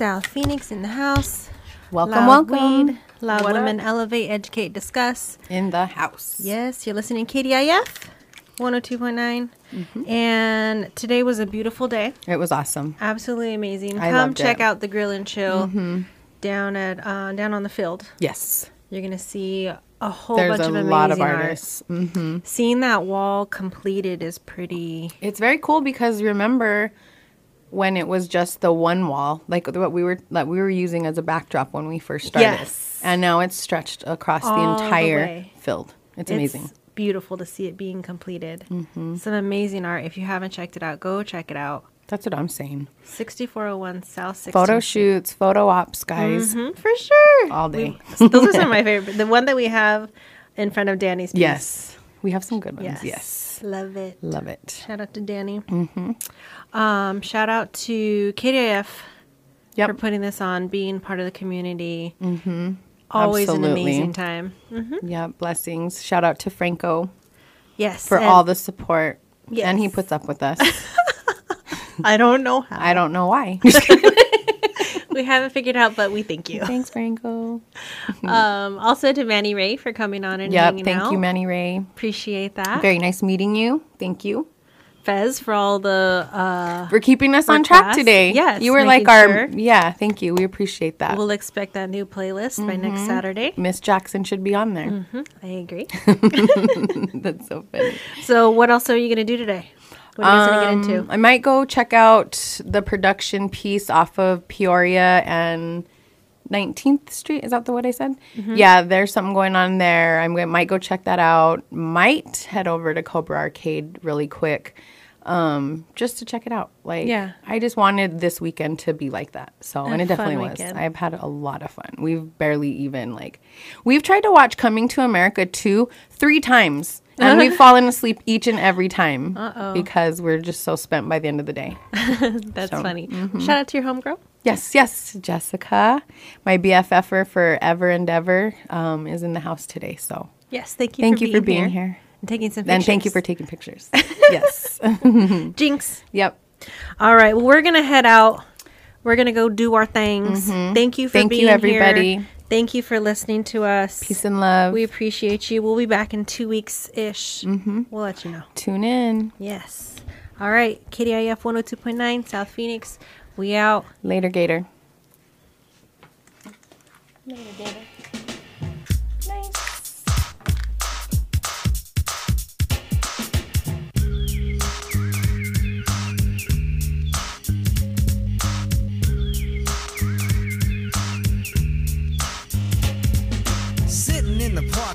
South Phoenix in the house. Welcome, Loud welcome. Weed, Loud What Women up? Elevate, Educate, Discuss. In the house. Yes, you're listening KDIF 102.9. Mm-hmm. And today was a beautiful day. It was awesome. Absolutely amazing. I Come check it. out the grill and chill Mhm. down at uh, down on the field. Yes. You're gonna see a whole There's bunch a of amazing A lot of art. artists. hmm Seeing that wall completed is pretty. It's very cool because remember when it was just the one wall, like what we were that we were using as a backdrop when we first started. Yes. And now it's stretched across All the the entire way. field. It's amazing. beautiful to see it being completed. Mhm. Some amazing art. If you haven't checked it out, go check it out. That's what I'm saying. 6401 South 16th Photo shoots, photo ops, guys. Mhm, for sure. All day. We- those are some of my favorite. The one that we have in front of Danny's. Piece. Yes. We have some good ones. Yes. Yes. Love it. Love it. Shout out to Danny. Mm-hmm. Um, shout out to KDIF for putting this on, being part of the community. Mm-hmm. Always Absolutely. an amazing time. hmm Yeah, blessings. Shout out to Franco. Yes, For all the support. Yes. And he puts up with us. I don't know how. I don't know why. we haven't figured out, but we thank you. Thanks, Franco. um, also to Manny Ray for coming on and Yep. hanging Thank out. you, Manny Ray. Appreciate that. Very nice meeting you. Thank you. Fez for all the uh, For keeping us on track today. Yes, You were like our sure. Yeah, thank you. We appreciate that. We'll expect that new playlist by next Mhm. Saturday. Miss Jackson should be on there. hmm I agree. That's so funny. So, what else are you going to do today? What are you guys going to get Um, into? I might go check out the production piece off of Peoria and 19th Street. Is that the what I said? Mhm. Yeah, there's something going on there. I'm might go check that out. Might head over to Cobra Arcade really quick. Um, just to check it out. Like Yeah. I just wanted this weekend to be like that. So A and it definitely was. I've had a lot of fun. We've barely even like we've tried to watch Coming to America 2 3 times. And we've fallen asleep each and every time Uh-oh. because we're just so spent by the end of the day. That's So, funny. mhm. Shout out to your homegirl. Yes, yes, Jessica, my BFFer for ever and ever, um, is in the house today. So Yes, thank you. thank for you for being being here here, and taking some pictures. And thank you for taking pictures. yes, Jinx. Yep. All right. Well, we're gonna head out. We're gonna go do our things. Mhm. Thank you for Thank you, everybody. Here. Thank you for listening to us. Peace and love. We appreciate you. We'll be back in two weeks ish. Mhm. We'll let you know. Tune in Yes. All right. KDIF 102.9 South Phoenix. We out. later, Gator. Sitting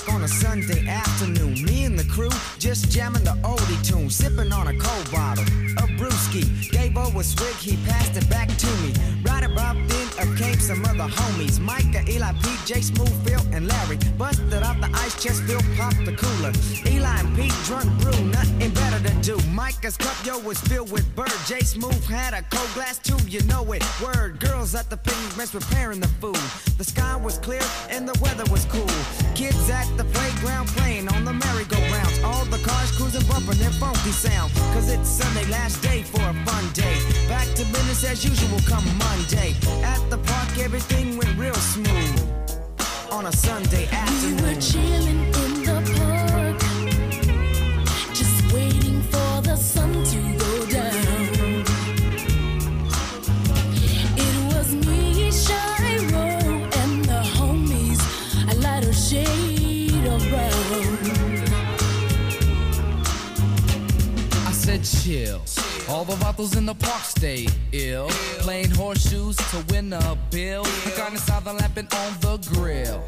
on a Sunday afternoon, me and the crew just jamming the oldie tune, sipping on a cold bottle of brewski. Her a swig, he passed it back to me. Right about then, up came some other homies, Micah, Eli, Pete, J, Smooth, Phil, and Larry. Busted out the ice chest, Phil popped the cooler. Eli and Pete drunk brew, nothing better to do. Micah's cup, yo, was filled with bird. J, Smooth had a cold glass too, you know it. Word, girls at the picnic mess preparing the food. The sky was clear and the weather was cool. Kids at the playground playing on the merry-go-rounds. All the cars cruising, bumping their funky sound. Cause it's Sunday, last day for a fun day. Back to business as usual come Monday. At the park, everything went real smooth. On a Sunday afternoon. We were chilling in the park, just waiting for the sun to go down. It was me, Shiro, and the homies, a lighter shade of brown. I said chill. All the vatos in the park stay ill. Playing horseshoes to win a bill. We got inside the carne asada lamping on the grill.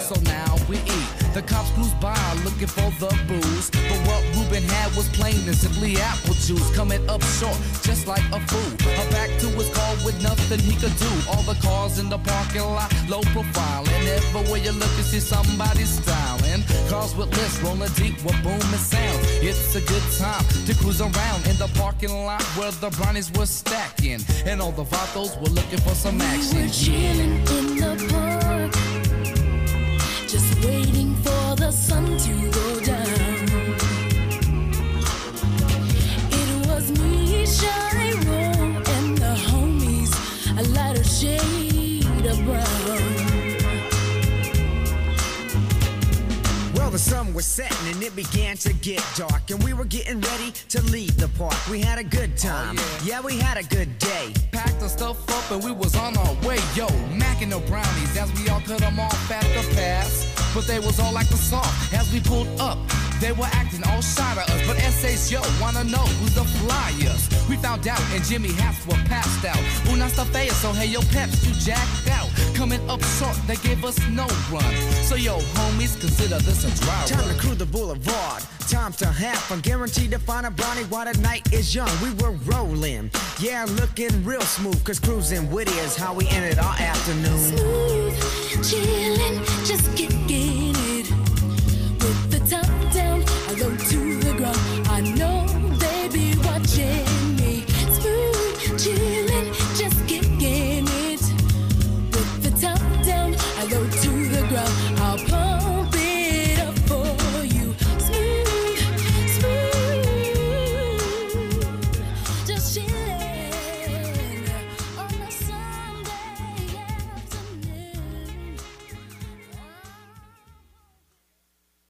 So now we eat. The cops cruise by looking for the booze. But what Ruben had was plain and simply apple juice. Coming up short, just like a fool. A back to his car with nothing he could do. All the cars in the parking lot, low profile. And everywhere you look, you see somebody styling. Cars with lists rolling deep with booming sounds. It's a good time to cruise around in the parking lot where the brownies were stacking. And all the vatos were looking for some action. We were chilling in the park, just waiting for the sun to go down. It was me, and the homies, a lighter shade of brown. sun was setting and it began to get dark. And we were getting ready to leave the park. We had a good oh, time. Oh, yeah. yeah. we had a good day. Packed our stuff up and we was on our way. Yo, macking the brownies as we all cut them off at the pass. But they was all like the song as we pulled up they were acting all shy to us, but essays, yo, wanna know who's the flyers. We found out and Jimmy hats were passed out. Una está fea, so hey, yo, peps, you jacked out. Coming up short, they gave us no run. So yo, homies, consider this a dry Time run. to cruise the boulevard. Time to have fun. Guaranteed to find a brownie while the night is young. We were rolling. Yeah, looking real smooth. Cause cruising witty is how we ended our afternoon. Smooth, chillin', just get, getting